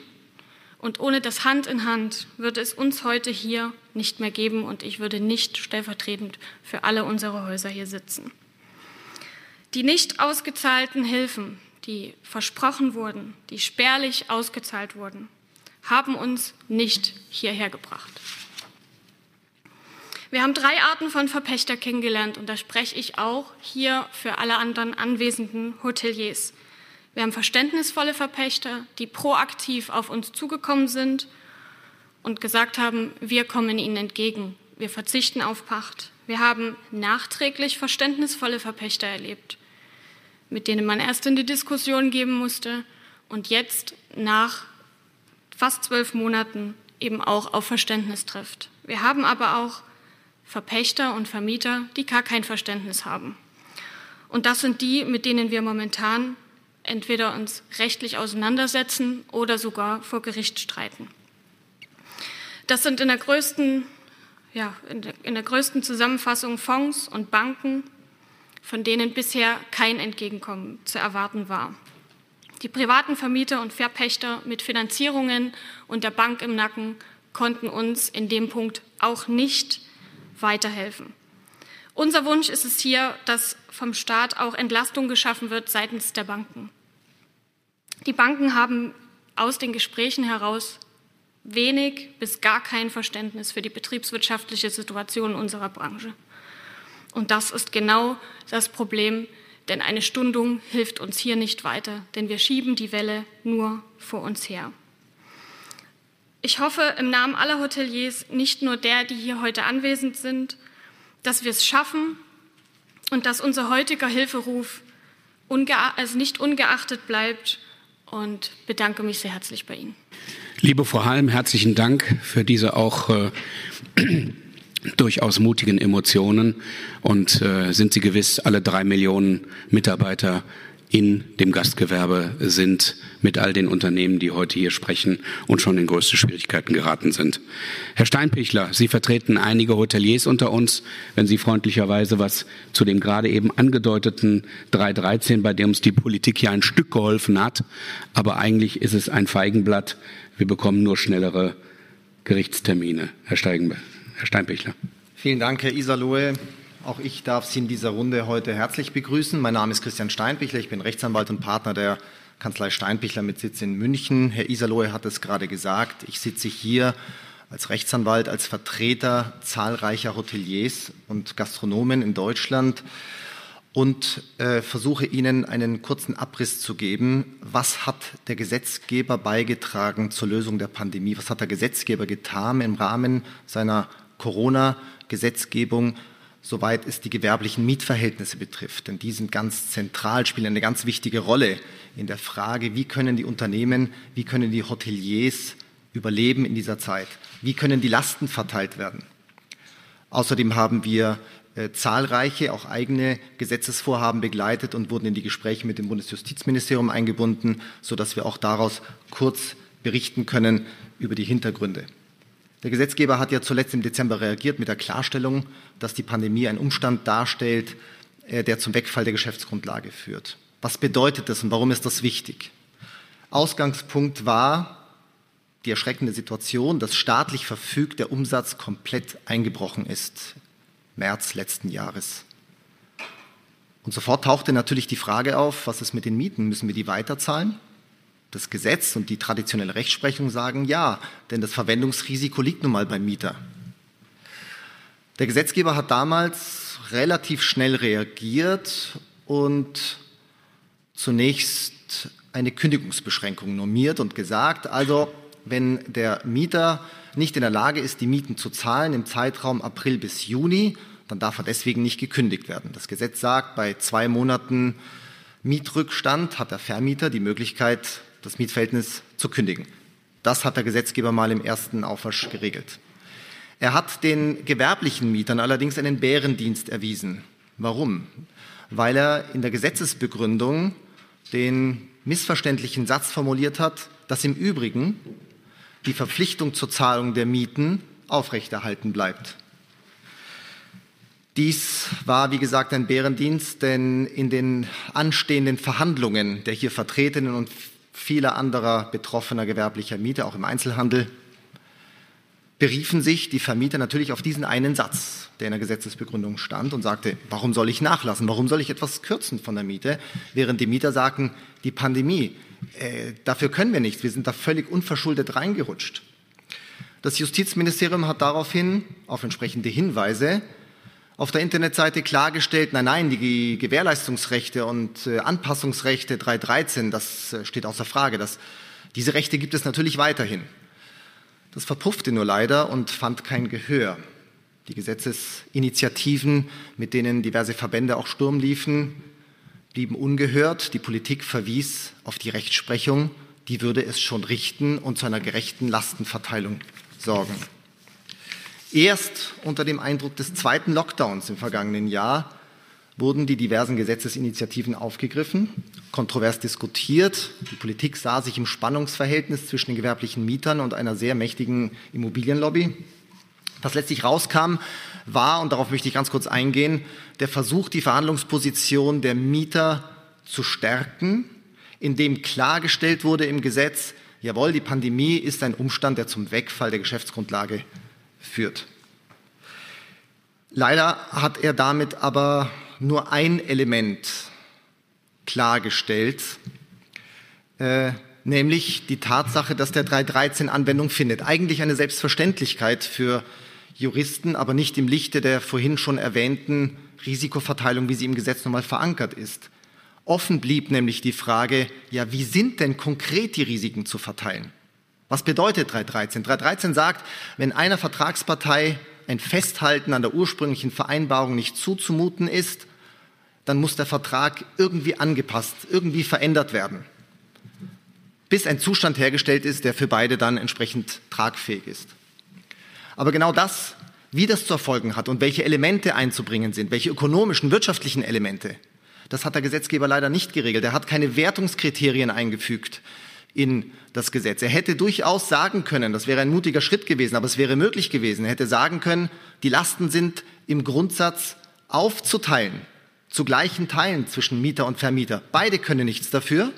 und ohne das Hand in Hand würde es uns heute hier nicht mehr geben und ich würde nicht stellvertretend für alle unsere Häuser hier sitzen. Die nicht ausgezahlten Hilfen, die versprochen wurden, die spärlich ausgezahlt wurden, haben uns nicht hierher gebracht. Wir haben drei Arten von Verpächter kennengelernt und da spreche ich auch hier für alle anderen anwesenden Hoteliers. Wir haben verständnisvolle Verpächter, die proaktiv auf uns zugekommen sind und gesagt haben, wir kommen ihnen entgegen, wir verzichten auf Pacht. Wir haben nachträglich verständnisvolle Verpächter erlebt, mit denen man erst in die Diskussion geben musste und jetzt nach fast zwölf Monaten eben auch auf Verständnis trifft. Wir haben aber auch Verpächter und Vermieter, die gar kein Verständnis haben. Und das sind die, mit denen wir momentan entweder uns rechtlich auseinandersetzen oder sogar vor Gericht streiten. Das sind in der größten, ja, in der, in der größten Zusammenfassung Fonds und Banken, von denen bisher kein Entgegenkommen zu erwarten war. Die privaten Vermieter und Verpächter mit Finanzierungen und der Bank im Nacken konnten uns in dem Punkt auch nicht weiterhelfen. Unser Wunsch ist es hier, dass vom Staat auch Entlastung geschaffen wird seitens der Banken. Die Banken haben aus den Gesprächen heraus wenig bis gar kein Verständnis für die betriebswirtschaftliche Situation unserer Branche. Und das ist genau das Problem, denn eine Stundung hilft uns hier nicht weiter, denn wir schieben die Welle nur vor uns her. Ich hoffe im Namen aller Hoteliers, nicht nur der, die hier heute anwesend sind, dass wir es schaffen und dass unser heutiger Hilferuf also nicht ungeachtet bleibt und bedanke mich sehr herzlich bei Ihnen. Liebe Frau Halm, herzlichen Dank für diese auch äh, durchaus mutigen Emotionen und äh, sind Sie gewiss, alle drei Millionen Mitarbeiter in dem Gastgewerbe sind mit all den Unternehmen, die heute hier sprechen und schon in größte Schwierigkeiten geraten sind. Herr Steinpichler, Sie vertreten einige Hoteliers unter uns. Wenn Sie freundlicherweise was zu dem gerade eben angedeuteten 313, bei dem uns die Politik ja ein Stück geholfen hat, aber eigentlich ist es ein Feigenblatt. Wir bekommen nur schnellere Gerichtstermine. Herr, Steigen, Herr Steinpichler. Vielen Dank, Herr Isalohe. Auch ich darf Sie in dieser Runde heute herzlich begrüßen. Mein Name ist Christian Steinbichler. Ich bin Rechtsanwalt und Partner der Kanzlei Steinbichler mit Sitz in München. Herr Isalohe hat es gerade gesagt. Ich sitze hier als Rechtsanwalt, als Vertreter zahlreicher Hoteliers und Gastronomen in Deutschland und äh, versuche Ihnen einen kurzen Abriss zu geben. Was hat der Gesetzgeber beigetragen zur Lösung der Pandemie? Was hat der Gesetzgeber getan im Rahmen seiner Corona-Gesetzgebung? soweit es die gewerblichen Mietverhältnisse betrifft. Denn die sind ganz zentral, spielen eine ganz wichtige Rolle in der Frage, wie können die Unternehmen, wie können die Hoteliers überleben in dieser Zeit? Wie können die Lasten verteilt werden? Außerdem haben wir äh, zahlreiche, auch eigene Gesetzesvorhaben begleitet und wurden in die Gespräche mit dem Bundesjustizministerium eingebunden, sodass wir auch daraus kurz berichten können über die Hintergründe. Der Gesetzgeber hat ja zuletzt im Dezember reagiert mit der Klarstellung, dass die Pandemie einen Umstand darstellt, äh, der zum Wegfall der Geschäftsgrundlage führt. Was bedeutet das und warum ist das wichtig? Ausgangspunkt war die erschreckende Situation, dass staatlich verfügt der Umsatz komplett eingebrochen ist. März letzten Jahres. Und sofort tauchte natürlich die Frage auf, was ist mit den Mieten? Müssen wir die weiterzahlen? Das Gesetz und die traditionelle Rechtsprechung sagen ja, denn das Verwendungsrisiko liegt nun mal beim Mieter. Der Gesetzgeber hat damals relativ schnell reagiert und zunächst eine Kündigungsbeschränkung normiert und gesagt, also wenn der Mieter nicht in der Lage ist, die Mieten zu zahlen im Zeitraum April bis Juni, dann darf er deswegen nicht gekündigt werden. Das Gesetz sagt, bei zwei Monaten Mietrückstand hat der Vermieter die Möglichkeit, das Mietverhältnis zu kündigen. Das hat der Gesetzgeber mal im ersten Aufwasch geregelt. Er hat den gewerblichen Mietern allerdings einen Bärendienst erwiesen. Warum? Weil er in der Gesetzesbegründung den missverständlichen Satz formuliert hat, dass im Übrigen die Verpflichtung zur Zahlung der Mieten aufrechterhalten bleibt. Dies war, wie gesagt, ein Bärendienst, denn in den anstehenden Verhandlungen der hier vertretenen und vieler anderer betroffener gewerblicher Mieter, auch im Einzelhandel, beriefen sich die Vermieter natürlich auf diesen einen Satz, der in der Gesetzesbegründung stand und sagte, warum soll ich nachlassen, warum soll ich etwas kürzen von der Miete, während die Mieter sagten, die Pandemie äh, dafür können wir nichts. Wir sind da völlig unverschuldet reingerutscht. Das Justizministerium hat daraufhin auf entsprechende Hinweise auf der Internetseite klargestellt, nein, nein, die Gewährleistungsrechte und äh, Anpassungsrechte 313, das äh, steht außer Frage. Das, diese Rechte gibt es natürlich weiterhin. Das verpuffte nur leider und fand kein Gehör. Die Gesetzesinitiativen, mit denen diverse Verbände auch Sturm liefen, blieben ungehört. Die Politik verwies auf die Rechtsprechung, die würde es schon richten und zu einer gerechten Lastenverteilung sorgen. Erst unter dem Eindruck des zweiten Lockdowns im vergangenen Jahr wurden die diversen Gesetzesinitiativen aufgegriffen, kontrovers diskutiert. Die Politik sah sich im Spannungsverhältnis zwischen den gewerblichen Mietern und einer sehr mächtigen Immobilienlobby. Was letztlich rauskam, war, und darauf möchte ich ganz kurz eingehen, der Versuch, die Verhandlungsposition der Mieter zu stärken, indem klargestellt wurde im Gesetz, jawohl, die Pandemie ist ein Umstand, der zum Wegfall der Geschäftsgrundlage führt. Leider hat er damit aber nur ein Element klargestellt, äh, nämlich die Tatsache, dass der 313 Anwendung findet. Eigentlich eine Selbstverständlichkeit für Juristen, aber nicht im Lichte der vorhin schon erwähnten Risikoverteilung, wie sie im Gesetz nochmal verankert ist. Offen blieb nämlich die Frage, ja, wie sind denn konkret die Risiken zu verteilen? Was bedeutet 313? 313 sagt, wenn einer Vertragspartei ein Festhalten an der ursprünglichen Vereinbarung nicht zuzumuten ist, dann muss der Vertrag irgendwie angepasst, irgendwie verändert werden, bis ein Zustand hergestellt ist, der für beide dann entsprechend tragfähig ist. Aber genau das, wie das zu erfolgen hat und welche Elemente einzubringen sind, welche ökonomischen, wirtschaftlichen Elemente, das hat der Gesetzgeber leider nicht geregelt. Er hat keine Wertungskriterien eingefügt in das Gesetz. Er hätte durchaus sagen können, das wäre ein mutiger Schritt gewesen, aber es wäre möglich gewesen. Er hätte sagen können, die Lasten sind im Grundsatz aufzuteilen, zu gleichen Teilen zwischen Mieter und Vermieter. Beide können nichts dafür.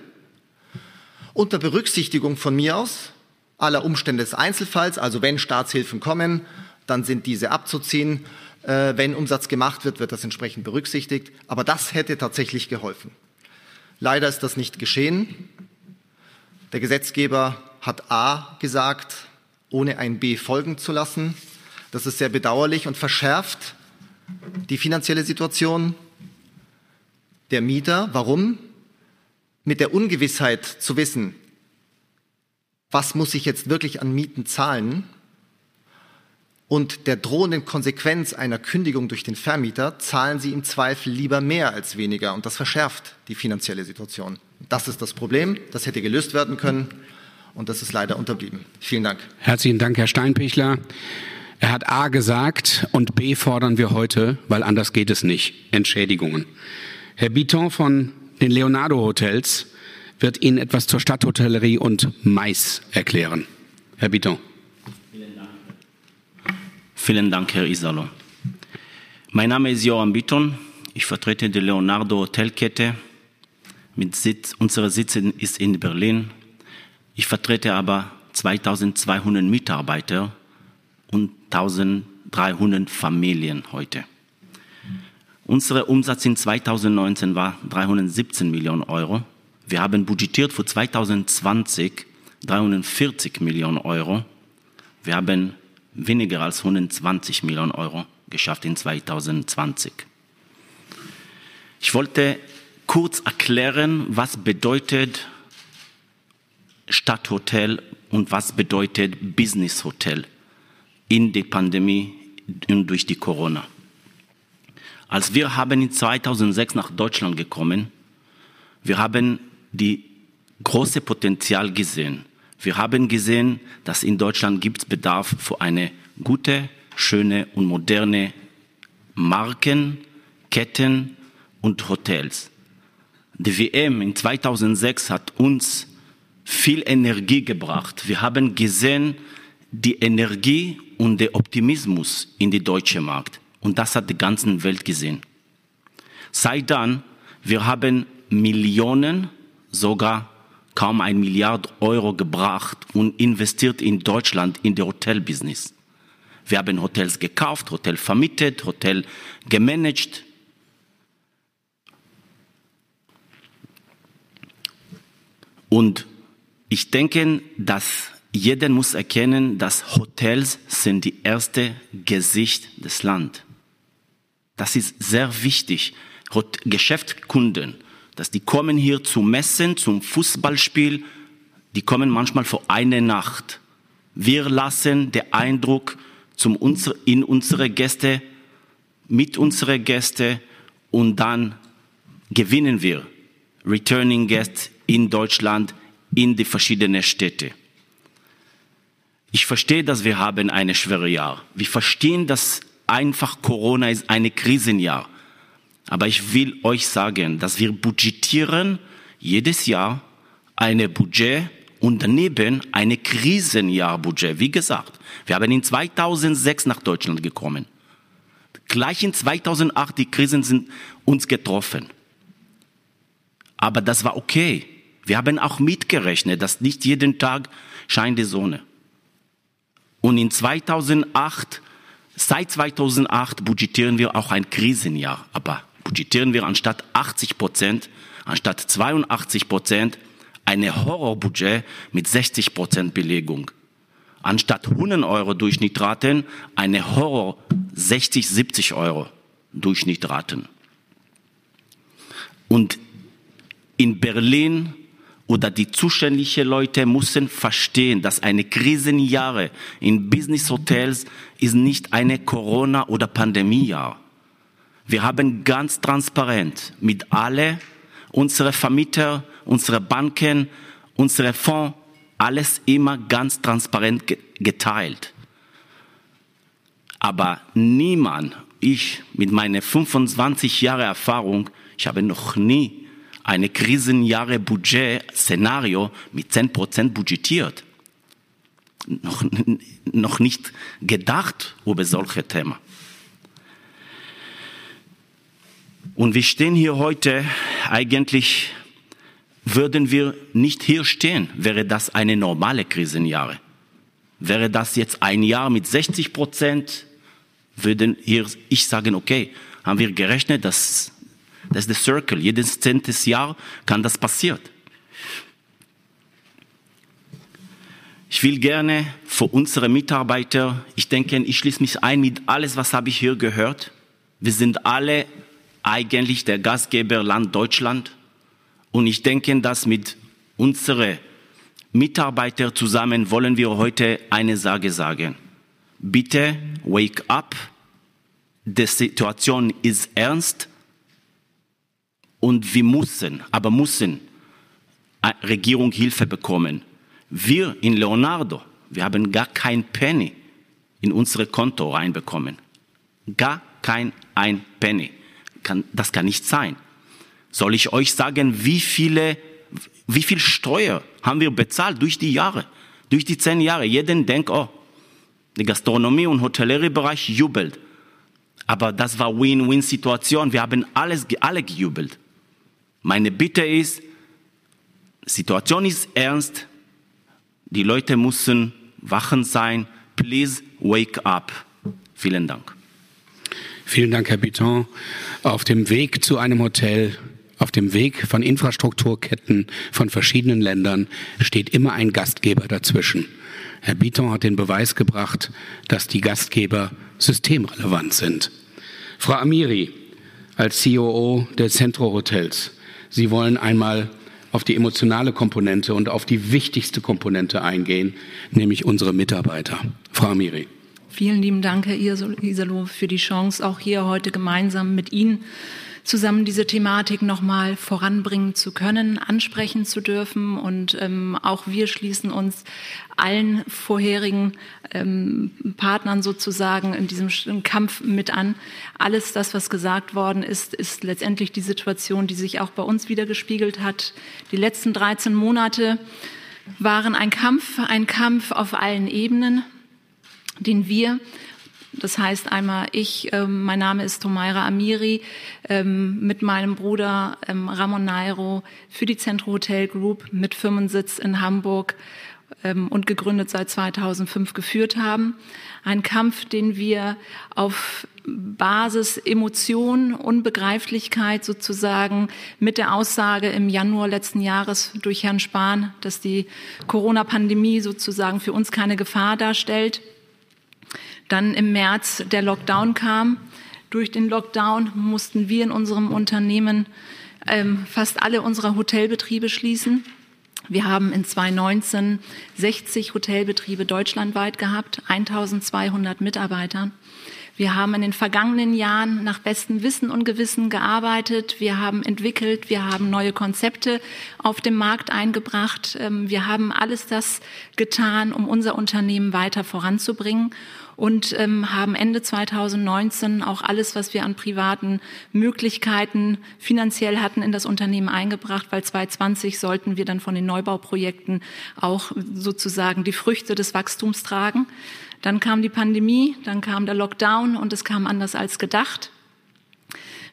Unter Berücksichtigung von mir aus aller Umstände des Einzelfalls, also wenn Staatshilfen kommen, dann sind diese abzuziehen. Äh, wenn Umsatz gemacht wird, wird das entsprechend berücksichtigt. Aber das hätte tatsächlich geholfen. Leider ist das nicht geschehen. Der Gesetzgeber hat A gesagt, ohne ein B folgen zu lassen. Das ist sehr bedauerlich und verschärft die finanzielle Situation der Mieter. Warum? Mit der Ungewissheit zu wissen, was muss ich jetzt wirklich an Mieten zahlen, und der drohenden Konsequenz einer Kündigung durch den Vermieter zahlen sie im Zweifel lieber mehr als weniger und das verschärft die finanzielle Situation. Das ist das Problem, das hätte gelöst werden können und das ist leider unterblieben. Vielen Dank. Herzlichen Dank, Herr Steinpichler. Er hat A gesagt und B fordern wir heute, weil anders geht es nicht. Entschädigungen. Herr Biton von den Leonardo Hotels wird Ihnen etwas zur Stadthotellerie und Mais erklären. Herr Biton. Vielen Dank, Herr Isalo. Mein Name ist Joram Bitton. Ich vertrete die Leonardo Hotelkette. Mit Sitz, unsere Sitz ist in Berlin. Ich vertrete aber 2200 Mitarbeiter und 1300 Familien heute. Unser Umsatz in 2019 war 317 Millionen Euro. Wir haben budgetiert für 2020 340 Millionen Euro. Wir haben weniger als 120 Millionen Euro geschafft in 2020. Ich wollte kurz erklären, was bedeutet Stadthotel und was bedeutet Business Hotel in der Pandemie und durch die Corona. Als wir haben in 2006 nach Deutschland gekommen, wir haben die große Potenzial gesehen wir haben gesehen, dass in Deutschland gibt es Bedarf für eine gute, schöne und moderne Marken, Ketten und Hotels. Die WM in 2006 hat uns viel Energie gebracht. Wir haben gesehen, die Energie und der Optimismus in die deutsche Markt. Und das hat die ganze Welt gesehen. Seit dann, wir haben Millionen, sogar kaum ein Milliard Euro gebracht und investiert in Deutschland in der Hotelbusiness. Wir haben Hotels gekauft, Hotel vermietet, Hotel gemanagt. Und ich denke, dass jeder muss erkennen, dass Hotels sind die erste Gesicht des Landes. Das ist sehr wichtig. Geschäftskunden, dass die kommen hier zu Messen, zum Fußballspiel, die kommen manchmal vor eine Nacht. Wir lassen den Eindruck zum, in unsere Gäste, mit unseren Gästen und dann gewinnen wir Returning Guests in Deutschland, in die verschiedenen Städte. Ich verstehe, dass wir haben ein schweres Jahr. Wir verstehen, dass einfach Corona ist ein Krisenjahr. Aber ich will euch sagen, dass wir budgetieren jedes Jahr eine Budget und daneben eine Krisenjahrbudget. Wie gesagt, wir haben in 2006 nach Deutschland gekommen. Gleich in 2008 die Krisen sind uns getroffen. Aber das war okay. Wir haben auch mitgerechnet, dass nicht jeden Tag scheint die Sonne. Und in 2008, seit 2008 budgetieren wir auch ein Krisenjahr. Aber budgetieren wir anstatt 80 Prozent, anstatt 82 Prozent, eine Horrorbudget mit 60 Prozent Belegung. Anstatt 100 Euro Durchschnittraten, eine Horror 60, 70 Euro Durchschnittraten. Und in Berlin oder die zuständigen Leute müssen verstehen, dass eine Krisenjahre in Business Hotels ist nicht eine Corona- oder Pandemiejahr. Wir haben ganz transparent mit alle unsere Vermieter, unsere Banken, unsere Fonds alles immer ganz transparent geteilt. Aber niemand, ich mit meiner 25 Jahre Erfahrung, ich habe noch nie eine Krisenjahre Budget Szenario mit 10 Prozent budgetiert. Noch, noch nicht gedacht über solche Themen. Und wir stehen hier heute, eigentlich würden wir nicht hier stehen, wäre das eine normale Krisenjahre. Wäre das jetzt ein Jahr mit 60 Prozent, würden hier ich sagen, okay, haben wir gerechnet, dass das ist der Circle. Jedes zehntes Jahr kann das passieren. Ich will gerne für unsere Mitarbeiter, ich denke, ich schließe mich ein mit alles, was habe ich hier gehört. Wir sind alle eigentlich der Gastgeber Land Deutschland. Und ich denke, dass mit unseren Mitarbeitern zusammen wollen wir heute eine Sache sagen. Bitte wake up. Die Situation ist ernst und wir müssen, aber müssen äh, Regierung Hilfe bekommen. Wir in Leonardo, wir haben gar kein Penny in unsere Konto reinbekommen. Gar kein ein Penny. Das kann nicht sein. Soll ich euch sagen, wie viele, wie viel Steuer haben wir bezahlt durch die Jahre, durch die zehn Jahre? Jeden denkt, oh, die Gastronomie und Hotelleriebereich jubelt. Aber das war Win-Win-Situation. Wir haben alles, alle gejubelt. Meine Bitte ist, Situation ist ernst, die Leute müssen wachend sein. Please wake up. Vielen Dank. Vielen Dank, Herr Bitton. Auf dem Weg zu einem Hotel, auf dem Weg von Infrastrukturketten von verschiedenen Ländern steht immer ein Gastgeber dazwischen. Herr Bitton hat den Beweis gebracht, dass die Gastgeber systemrelevant sind. Frau Amiri, als COO der Centro Hotels, Sie wollen einmal auf die emotionale Komponente und auf die wichtigste Komponente eingehen, nämlich unsere Mitarbeiter. Frau Amiri. Vielen lieben Dank, Herr Isalo, für die Chance, auch hier heute gemeinsam mit Ihnen zusammen diese Thematik nochmal voranbringen zu können, ansprechen zu dürfen. Und ähm, auch wir schließen uns allen vorherigen ähm, Partnern sozusagen in diesem Kampf mit an. Alles das, was gesagt worden ist, ist letztendlich die Situation, die sich auch bei uns wieder gespiegelt hat. Die letzten 13 Monate waren ein Kampf, ein Kampf auf allen Ebenen, den wir das heißt einmal ich, ähm, mein Name ist Tomaira Amiri, ähm, mit meinem Bruder ähm, Ramon Nairo für die Centro Hotel Group mit Firmensitz in Hamburg ähm, und gegründet seit 2005 geführt haben. Ein Kampf, den wir auf Basis Emotion, Unbegreiflichkeit sozusagen mit der Aussage im Januar letzten Jahres durch Herrn Spahn, dass die Corona-Pandemie sozusagen für uns keine Gefahr darstellt. Dann im März der Lockdown kam. Durch den Lockdown mussten wir in unserem Unternehmen ähm, fast alle unserer Hotelbetriebe schließen. Wir haben in 2019 60 Hotelbetriebe deutschlandweit gehabt, 1200 Mitarbeiter. Wir haben in den vergangenen Jahren nach bestem Wissen und Gewissen gearbeitet. Wir haben entwickelt, wir haben neue Konzepte auf dem Markt eingebracht. Ähm, wir haben alles das getan, um unser Unternehmen weiter voranzubringen und ähm, haben Ende 2019 auch alles, was wir an privaten Möglichkeiten finanziell hatten, in das Unternehmen eingebracht, weil 2020 sollten wir dann von den Neubauprojekten auch sozusagen die Früchte des Wachstums tragen. Dann kam die Pandemie, dann kam der Lockdown und es kam anders als gedacht.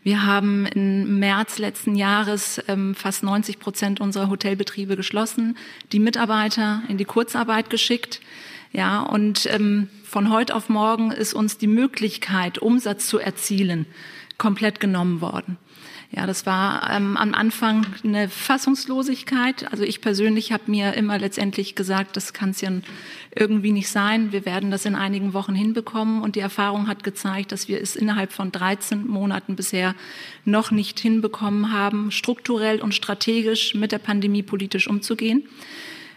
Wir haben im März letzten Jahres ähm, fast 90 Prozent unserer Hotelbetriebe geschlossen, die Mitarbeiter in die Kurzarbeit geschickt. Ja, und ähm, von heute auf morgen ist uns die Möglichkeit, Umsatz zu erzielen, komplett genommen worden. Ja, das war ähm, am Anfang eine Fassungslosigkeit. Also ich persönlich habe mir immer letztendlich gesagt, das kann es ja irgendwie nicht sein. Wir werden das in einigen Wochen hinbekommen. Und die Erfahrung hat gezeigt, dass wir es innerhalb von 13 Monaten bisher noch nicht hinbekommen haben, strukturell und strategisch mit der Pandemie politisch umzugehen.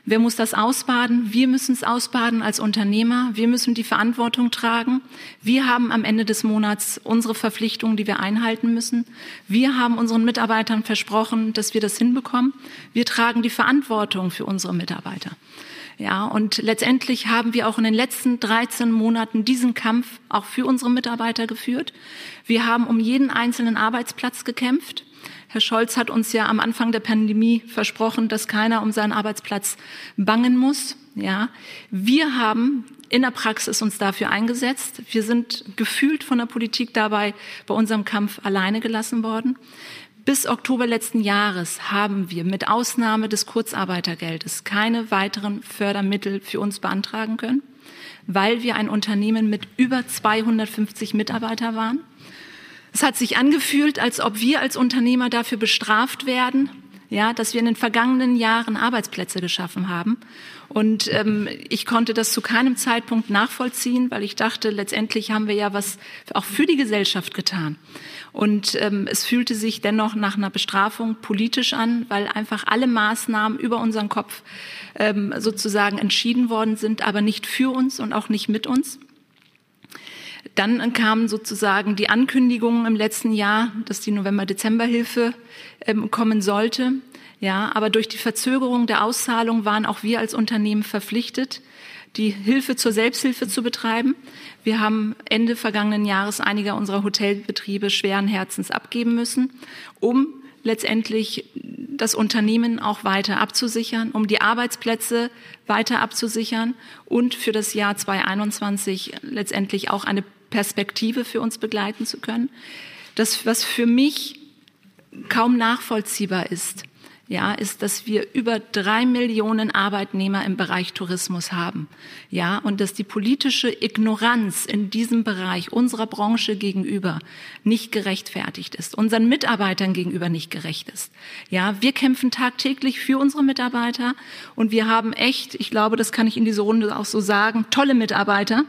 Wer muss das ausbaden? Wir müssen es ausbaden als Unternehmer. Wir müssen die Verantwortung tragen. Wir haben am Ende des Monats unsere Verpflichtungen, die wir einhalten müssen. Wir haben unseren Mitarbeitern versprochen, dass wir das hinbekommen. Wir tragen die Verantwortung für unsere Mitarbeiter. Ja, und letztendlich haben wir auch in den letzten 13 Monaten diesen Kampf auch für unsere Mitarbeiter geführt. Wir haben um jeden einzelnen Arbeitsplatz gekämpft. Herr Scholz hat uns ja am Anfang der Pandemie versprochen, dass keiner um seinen Arbeitsplatz bangen muss. Ja, wir haben in der Praxis uns dafür eingesetzt. Wir sind gefühlt von der Politik dabei bei unserem Kampf alleine gelassen worden. Bis Oktober letzten Jahres haben wir mit Ausnahme des Kurzarbeitergeldes keine weiteren Fördermittel für uns beantragen können, weil wir ein Unternehmen mit über 250 Mitarbeiter waren es hat sich angefühlt, als ob wir als Unternehmer dafür bestraft werden, ja, dass wir in den vergangenen Jahren Arbeitsplätze geschaffen haben. Und ähm, ich konnte das zu keinem Zeitpunkt nachvollziehen, weil ich dachte, letztendlich haben wir ja was auch für die Gesellschaft getan. Und ähm, es fühlte sich dennoch nach einer Bestrafung politisch an, weil einfach alle Maßnahmen über unseren Kopf ähm, sozusagen entschieden worden sind, aber nicht für uns und auch nicht mit uns. Dann kamen sozusagen die Ankündigungen im letzten Jahr, dass die November-Dezember-Hilfe ähm, kommen sollte. Ja, aber durch die Verzögerung der Auszahlung waren auch wir als Unternehmen verpflichtet, die Hilfe zur Selbsthilfe zu betreiben. Wir haben Ende vergangenen Jahres einige unserer Hotelbetriebe schweren Herzens abgeben müssen, um letztendlich das Unternehmen auch weiter abzusichern, um die Arbeitsplätze weiter abzusichern und für das Jahr 2021 letztendlich auch eine Perspektive für uns begleiten zu können. Das, was für mich kaum nachvollziehbar ist, ja, ist, dass wir über drei Millionen Arbeitnehmer im Bereich Tourismus haben. Ja, und dass die politische Ignoranz in diesem Bereich unserer Branche gegenüber nicht gerechtfertigt ist, unseren Mitarbeitern gegenüber nicht gerecht ist. Ja, wir kämpfen tagtäglich für unsere Mitarbeiter und wir haben echt, ich glaube, das kann ich in dieser Runde auch so sagen, tolle Mitarbeiter,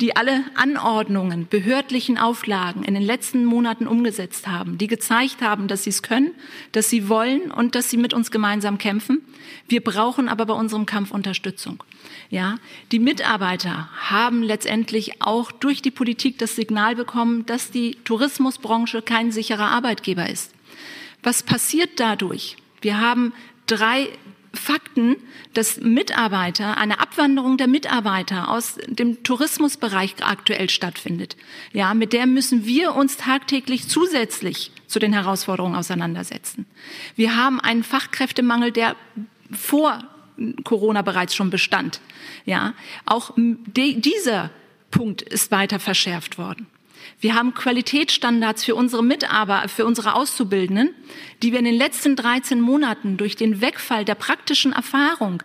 die alle Anordnungen, behördlichen Auflagen in den letzten Monaten umgesetzt haben, die gezeigt haben, dass sie es können, dass sie wollen und dass sie mit uns gemeinsam kämpfen. Wir brauchen aber bei unserem Kampf Unterstützung. Ja, die Mitarbeiter haben letztendlich auch durch die Politik das Signal bekommen, dass die Tourismusbranche kein sicherer Arbeitgeber ist. Was passiert dadurch? Wir haben drei Fakten, dass Mitarbeiter, eine Abwanderung der Mitarbeiter aus dem Tourismusbereich aktuell stattfindet. Ja, mit der müssen wir uns tagtäglich zusätzlich zu den Herausforderungen auseinandersetzen. Wir haben einen Fachkräftemangel, der vor Corona bereits schon bestand. Ja, auch dieser Punkt ist weiter verschärft worden. Wir haben Qualitätsstandards für unsere Mitarbeiter, für unsere Auszubildenden, die wir in den letzten 13 Monaten durch den Wegfall der praktischen Erfahrung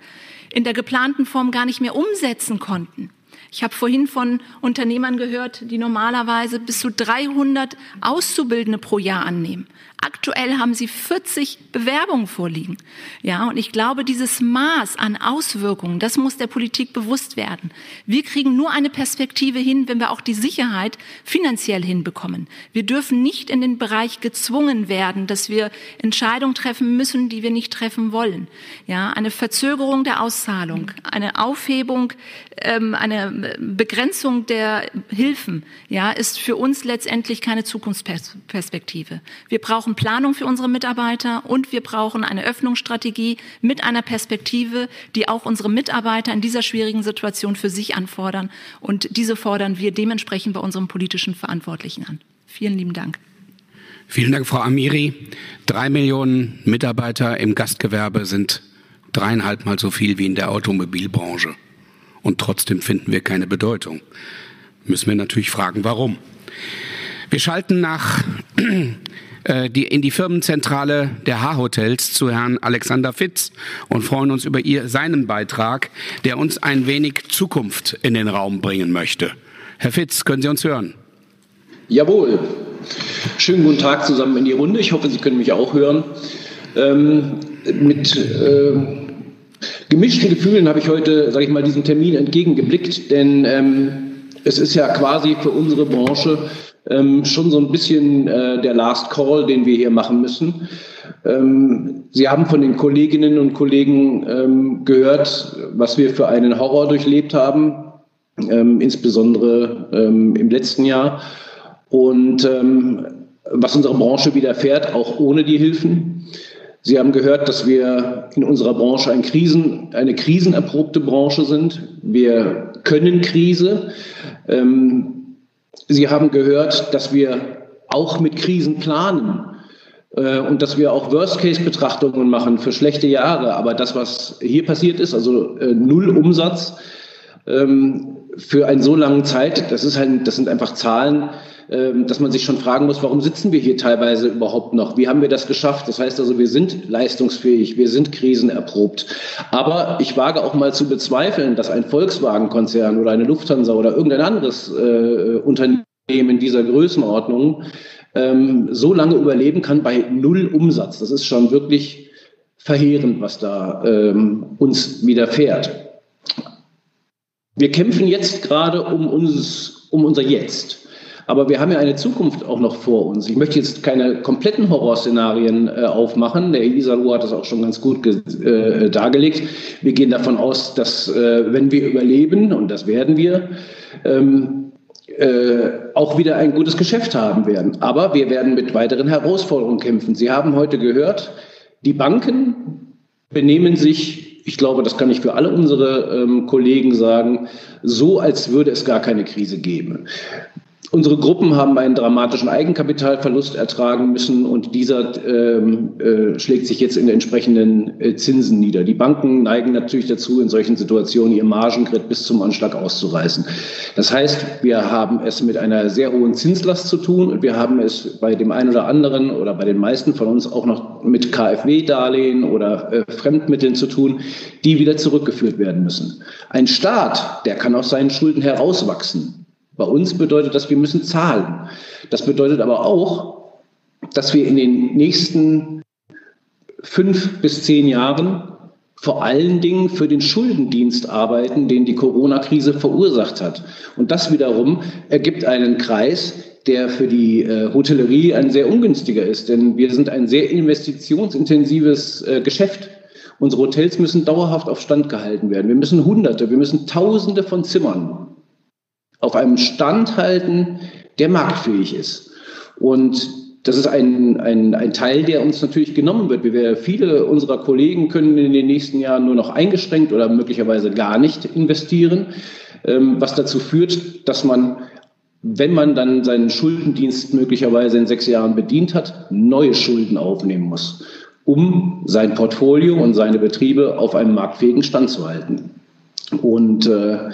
in der geplanten Form gar nicht mehr umsetzen konnten. Ich habe vorhin von Unternehmern gehört, die normalerweise bis zu 300 Auszubildende pro Jahr annehmen. Aktuell haben sie 40 Bewerbungen vorliegen. Ja, und ich glaube, dieses Maß an Auswirkungen, das muss der Politik bewusst werden. Wir kriegen nur eine Perspektive hin, wenn wir auch die Sicherheit finanziell hinbekommen. Wir dürfen nicht in den Bereich gezwungen werden, dass wir Entscheidungen treffen müssen, die wir nicht treffen wollen. Ja, eine Verzögerung der Auszahlung, eine Aufhebung, ähm, eine Begrenzung der Hilfen, ja, ist für uns letztendlich keine Zukunftsperspektive. Wir brauchen brauchen Planung für unsere Mitarbeiter und wir brauchen eine Öffnungsstrategie mit einer Perspektive, die auch unsere Mitarbeiter in dieser schwierigen Situation für sich anfordern. Und diese fordern wir dementsprechend bei unserem politischen Verantwortlichen an. Vielen lieben Dank. Vielen Dank, Frau Amiri. Drei Millionen Mitarbeiter im Gastgewerbe sind dreieinhalb Mal so viel wie in der Automobilbranche. Und trotzdem finden wir keine Bedeutung. Müssen wir natürlich fragen, warum. Wir schalten nach äh, die, in die Firmenzentrale der H-Hotels zu Herrn Alexander Fitz und freuen uns über ihr, seinen Beitrag, der uns ein wenig Zukunft in den Raum bringen möchte. Herr Fitz, können Sie uns hören? Jawohl. Schönen guten Tag zusammen in die Runde. Ich hoffe, Sie können mich auch hören. Ähm, mit äh, gemischten Gefühlen habe ich heute, sage ich mal, diesem Termin entgegengeblickt, denn ähm, es ist ja quasi für unsere Branche ähm, schon so ein bisschen äh, der Last Call, den wir hier machen müssen. Ähm, Sie haben von den Kolleginnen und Kollegen ähm, gehört, was wir für einen Horror durchlebt haben, ähm, insbesondere ähm, im letzten Jahr. Und ähm, was unserer Branche widerfährt, auch ohne die Hilfen. Sie haben gehört, dass wir in unserer Branche ein Krisen, eine krisenerprobte Branche sind. Wir können Krise. Ähm, Sie haben gehört, dass wir auch mit Krisen planen äh, und dass wir auch Worst-Case-Betrachtungen machen für schlechte Jahre. Aber das, was hier passiert ist, also äh, null Umsatz ähm, für eine so lange Zeit, das, ist halt, das sind einfach Zahlen, dass man sich schon fragen muss, warum sitzen wir hier teilweise überhaupt noch? Wie haben wir das geschafft? Das heißt also, wir sind leistungsfähig, wir sind krisenerprobt. Aber ich wage auch mal zu bezweifeln, dass ein Volkswagen-Konzern oder eine Lufthansa oder irgendein anderes äh, Unternehmen in dieser Größenordnung ähm, so lange überleben kann bei null Umsatz. Das ist schon wirklich verheerend, was da ähm, uns widerfährt. Wir kämpfen jetzt gerade um, uns, um unser Jetzt. Aber wir haben ja eine Zukunft auch noch vor uns. Ich möchte jetzt keine kompletten Horrorszenarien äh, aufmachen. Der Isalu hat das auch schon ganz gut äh, dargelegt. Wir gehen davon aus, dass äh, wenn wir überleben, und das werden wir, ähm, äh, auch wieder ein gutes Geschäft haben werden. Aber wir werden mit weiteren Herausforderungen kämpfen. Sie haben heute gehört, die Banken benehmen sich, ich glaube, das kann ich für alle unsere ähm, Kollegen sagen, so, als würde es gar keine Krise geben. Unsere Gruppen haben einen dramatischen Eigenkapitalverlust ertragen müssen und dieser ähm, äh, schlägt sich jetzt in entsprechenden äh, Zinsen nieder. Die Banken neigen natürlich dazu, in solchen Situationen ihr Margengrid bis zum Anschlag auszureißen. Das heißt, wir haben es mit einer sehr hohen Zinslast zu tun und wir haben es bei dem einen oder anderen oder bei den meisten von uns auch noch mit KfW-Darlehen oder äh, Fremdmitteln zu tun, die wieder zurückgeführt werden müssen. Ein Staat, der kann aus seinen Schulden herauswachsen. Bei uns bedeutet das, wir müssen zahlen. Das bedeutet aber auch, dass wir in den nächsten fünf bis zehn Jahren vor allen Dingen für den Schuldendienst arbeiten, den die Corona-Krise verursacht hat. Und das wiederum ergibt einen Kreis, der für die äh, Hotellerie ein sehr ungünstiger ist, denn wir sind ein sehr investitionsintensives äh, Geschäft. Unsere Hotels müssen dauerhaft auf Stand gehalten werden. Wir müssen Hunderte, wir müssen Tausende von Zimmern auf einem Stand halten, der marktfähig ist. Und das ist ein, ein, ein Teil, der uns natürlich genommen wird. Wir, viele unserer Kollegen können in den nächsten Jahren nur noch eingeschränkt oder möglicherweise gar nicht investieren, ähm, was dazu führt, dass man, wenn man dann seinen Schuldendienst möglicherweise in sechs Jahren bedient hat, neue Schulden aufnehmen muss, um sein Portfolio und seine Betriebe auf einem marktfähigen Stand zu halten. Und äh,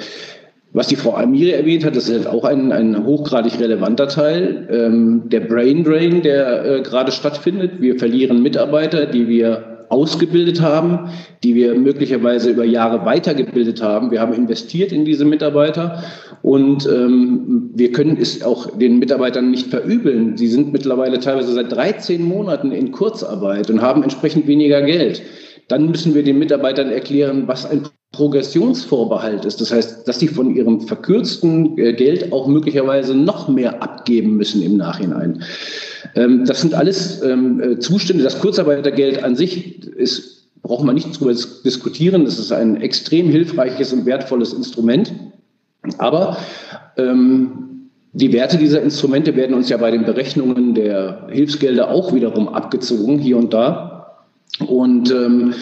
was die Frau Amiri erwähnt hat, das ist auch ein, ein hochgradig relevanter Teil. Ähm, der Brain Drain, der äh, gerade stattfindet. Wir verlieren Mitarbeiter, die wir ausgebildet haben, die wir möglicherweise über Jahre weitergebildet haben. Wir haben investiert in diese Mitarbeiter und ähm, wir können es auch den Mitarbeitern nicht verübeln. Sie sind mittlerweile teilweise seit 13 Monaten in Kurzarbeit und haben entsprechend weniger Geld. Dann müssen wir den Mitarbeitern erklären, was ein Progressionsvorbehalt ist. Das heißt, dass sie von ihrem verkürzten äh, Geld auch möglicherweise noch mehr abgeben müssen im Nachhinein. Ähm, das sind alles ähm, äh, Zustände. Das Kurzarbeitergeld an sich ist, braucht man nicht darüber diskutieren. Das ist ein extrem hilfreiches und wertvolles Instrument. Aber ähm, die Werte dieser Instrumente werden uns ja bei den Berechnungen der Hilfsgelder auch wiederum abgezogen, hier und da. Und ähm,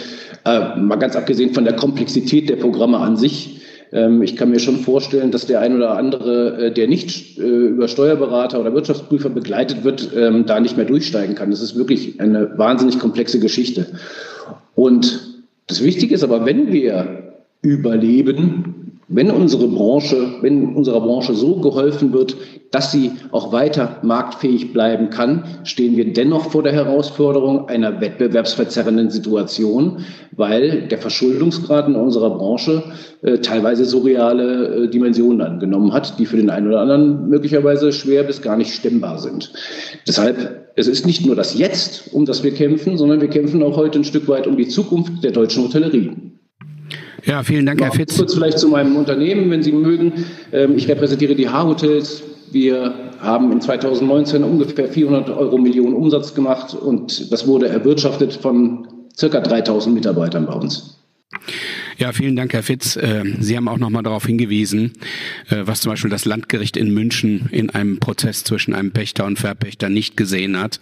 äh, mal ganz abgesehen von der Komplexität der Programme an sich, ähm, ich kann mir schon vorstellen, dass der ein oder andere, äh, der nicht äh, über Steuerberater oder Wirtschaftsprüfer begleitet wird, ähm, da nicht mehr durchsteigen kann. Das ist wirklich eine wahnsinnig komplexe Geschichte. Und das Wichtige ist aber, wenn wir überleben, wenn unsere Branche, wenn unserer Branche so geholfen wird, dass sie auch weiter marktfähig bleiben kann, stehen wir dennoch vor der Herausforderung einer wettbewerbsverzerrenden Situation, weil der Verschuldungsgrad in unserer Branche äh, teilweise surreale äh, Dimensionen angenommen hat, die für den einen oder anderen möglicherweise schwer bis gar nicht stemmbar sind. Deshalb, es ist nicht nur das Jetzt, um das wir kämpfen, sondern wir kämpfen auch heute ein Stück weit um die Zukunft der deutschen Hotellerie. Ja, vielen Dank, Herr Fitz. Kurz vielleicht zu meinem Unternehmen, wenn Sie mögen. Ähm, ich repräsentiere die H-Hotels. Wir haben in 2019 ungefähr 400 Euro Millionen Umsatz gemacht und das wurde erwirtschaftet von circa 3000 Mitarbeitern bei uns. Ja, vielen Dank, Herr Fitz. Äh, Sie haben auch noch mal darauf hingewiesen, äh, was zum Beispiel das Landgericht in München in einem Prozess zwischen einem Pächter und Verpächter nicht gesehen hat,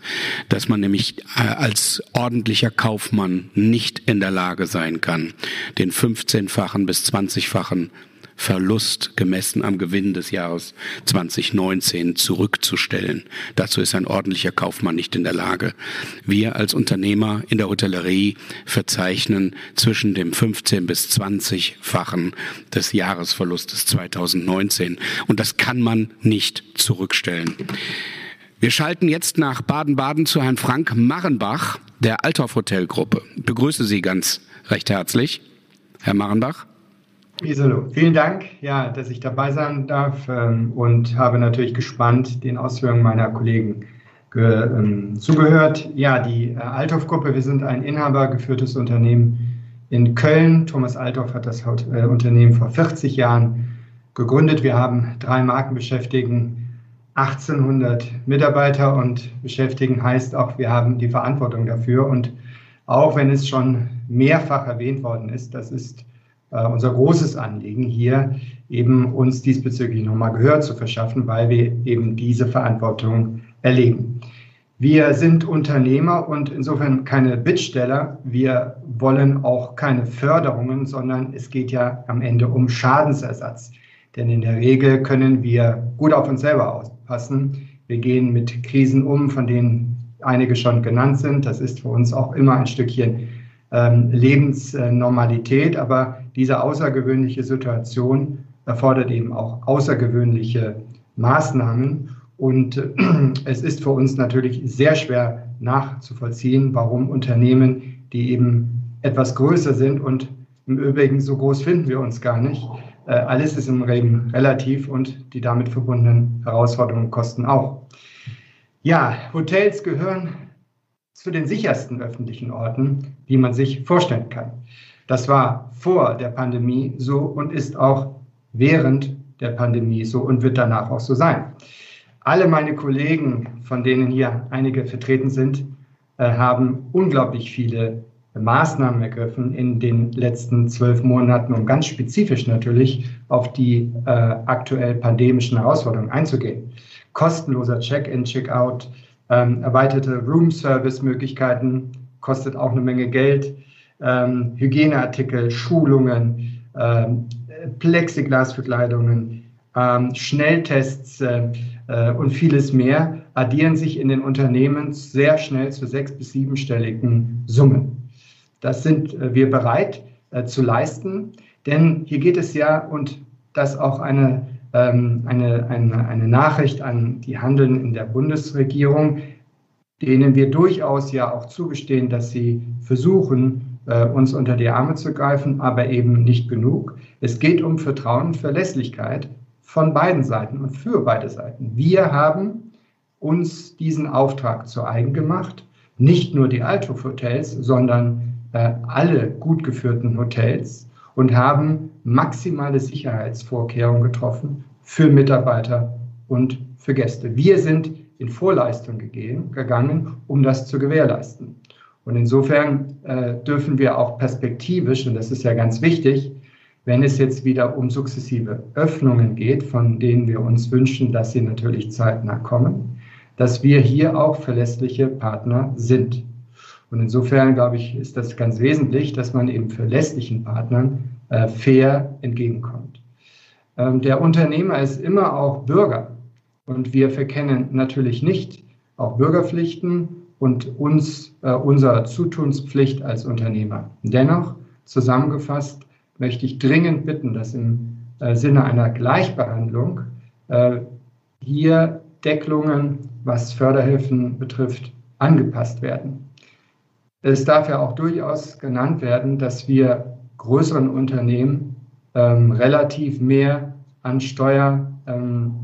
dass man nämlich äh, als ordentlicher Kaufmann nicht in der Lage sein kann, den 15-fachen bis 20-fachen Verlust gemessen am Gewinn des Jahres 2019 zurückzustellen. Dazu ist ein ordentlicher Kaufmann nicht in der Lage. Wir als Unternehmer in der Hotellerie verzeichnen zwischen dem 15 bis 20-fachen des Jahresverlustes 2019. Und das kann man nicht zurückstellen. Wir schalten jetzt nach Baden-Baden zu Herrn Frank Marrenbach der Althoff Hotelgruppe. Ich begrüße Sie ganz recht herzlich, Herr Marrenbach. Isolo, vielen Dank, ja, dass ich dabei sein darf ähm, und habe natürlich gespannt den Ausführungen meiner Kollegen ge, ähm, zugehört. Ja, die äh, Althoff-Gruppe, wir sind ein inhabergeführtes Unternehmen in Köln. Thomas Althoff hat das äh, Unternehmen vor 40 Jahren gegründet. Wir haben drei Marken beschäftigen, 1800 Mitarbeiter und beschäftigen heißt auch, wir haben die Verantwortung dafür. Und auch wenn es schon mehrfach erwähnt worden ist, das ist unser großes Anliegen hier, eben uns diesbezüglich nochmal Gehör zu verschaffen, weil wir eben diese Verantwortung erleben. Wir sind Unternehmer und insofern keine Bittsteller. Wir wollen auch keine Förderungen, sondern es geht ja am Ende um Schadensersatz. Denn in der Regel können wir gut auf uns selber aufpassen. Wir gehen mit Krisen um, von denen einige schon genannt sind. Das ist für uns auch immer ein Stückchen ähm, Lebensnormalität. Aber diese außergewöhnliche Situation erfordert eben auch außergewöhnliche Maßnahmen. Und äh, es ist für uns natürlich sehr schwer nachzuvollziehen, warum Unternehmen, die eben etwas größer sind und im Übrigen so groß finden wir uns gar nicht, äh, alles ist im Regen relativ und die damit verbundenen Herausforderungen kosten auch. Ja, Hotels gehören zu den sichersten öffentlichen Orten, die man sich vorstellen kann. Das war vor der Pandemie so und ist auch während der Pandemie so und wird danach auch so sein. Alle meine Kollegen, von denen hier einige vertreten sind, äh, haben unglaublich viele Maßnahmen ergriffen in den letzten zwölf Monaten, um ganz spezifisch natürlich auf die äh, aktuell pandemischen Herausforderungen einzugehen. Kostenloser Check-in, Check-out, ähm, erweiterte Room-Service-Möglichkeiten kostet auch eine Menge Geld. Ähm, Hygieneartikel, Schulungen, ähm, Plexiglasverkleidungen, ähm, Schnelltests äh, äh, und vieles mehr addieren sich in den Unternehmen sehr schnell zu sechs- bis siebenstelligen Summen. Das sind äh, wir bereit äh, zu leisten, denn hier geht es ja, und das auch eine ähm, eine, eine, eine Nachricht an die Handeln in der Bundesregierung. denen wir durchaus ja auch zugestehen, dass sie versuchen, äh, uns unter die Arme zu greifen, aber eben nicht genug. Es geht um Vertrauen Verlässlichkeit von beiden Seiten und für beide Seiten. Wir haben uns diesen Auftrag zu eigen gemacht, nicht nur die Althof Hotels, sondern äh, alle gut geführten Hotels und haben maximale Sicherheitsvorkehrungen getroffen für Mitarbeiter und für Gäste. Wir sind in Vorleistung gegangen, um das zu gewährleisten. Und insofern äh, dürfen wir auch perspektivisch, und das ist ja ganz wichtig, wenn es jetzt wieder um sukzessive Öffnungen geht, von denen wir uns wünschen, dass sie natürlich zeitnah kommen, dass wir hier auch verlässliche Partner sind. Und insofern, glaube ich, ist das ganz wesentlich, dass man eben verlässlichen Partnern äh, fair entgegenkommt. Ähm, der Unternehmer ist immer auch Bürger. Und wir verkennen natürlich nicht auch Bürgerpflichten und uns äh, unserer Zutunspflicht als Unternehmer. Dennoch, zusammengefasst, möchte ich dringend bitten, dass im äh, Sinne einer Gleichbehandlung äh, hier Deckelungen, was Förderhilfen betrifft, angepasst werden. Es darf ja auch durchaus genannt werden, dass wir größeren Unternehmen ähm, relativ mehr an Steuer ähm,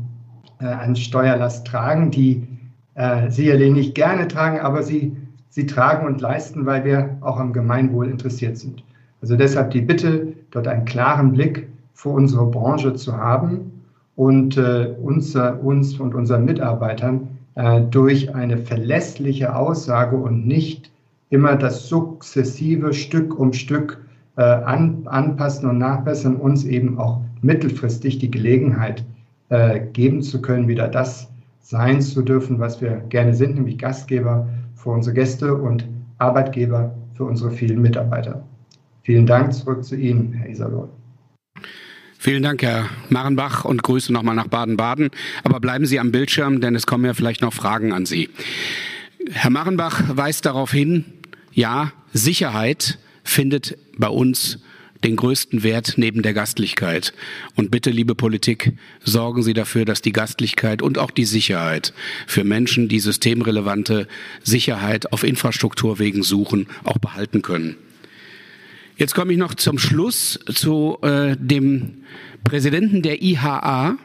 äh, an Steuerlast tragen, die äh, sicherlich nicht gerne tragen, aber sie, sie tragen und leisten, weil wir auch am Gemeinwohl interessiert sind. Also deshalb die Bitte, dort einen klaren Blick für unsere Branche zu haben und äh, uns, uns und unseren Mitarbeitern äh, durch eine verlässliche Aussage und nicht immer das sukzessive Stück um Stück äh, an, anpassen und nachbessern, uns eben auch mittelfristig die Gelegenheit äh, geben zu können, wieder das sein zu dürfen, was wir gerne sind, nämlich Gastgeber für unsere Gäste und Arbeitgeber für unsere vielen Mitarbeiter. Vielen Dank zurück zu Ihnen, Herr Iserlohn. Vielen Dank, Herr Marenbach, und Grüße nochmal nach Baden-Baden. Aber bleiben Sie am Bildschirm, denn es kommen ja vielleicht noch Fragen an Sie. Herr Marenbach weist darauf hin, ja, Sicherheit findet bei uns den größten Wert neben der Gastlichkeit. Und bitte, liebe Politik, sorgen Sie dafür, dass die Gastlichkeit und auch die Sicherheit für Menschen, die systemrelevante Sicherheit auf Infrastrukturwegen suchen, auch behalten können. Jetzt komme ich noch zum Schluss zu äh, dem Präsidenten der IHA,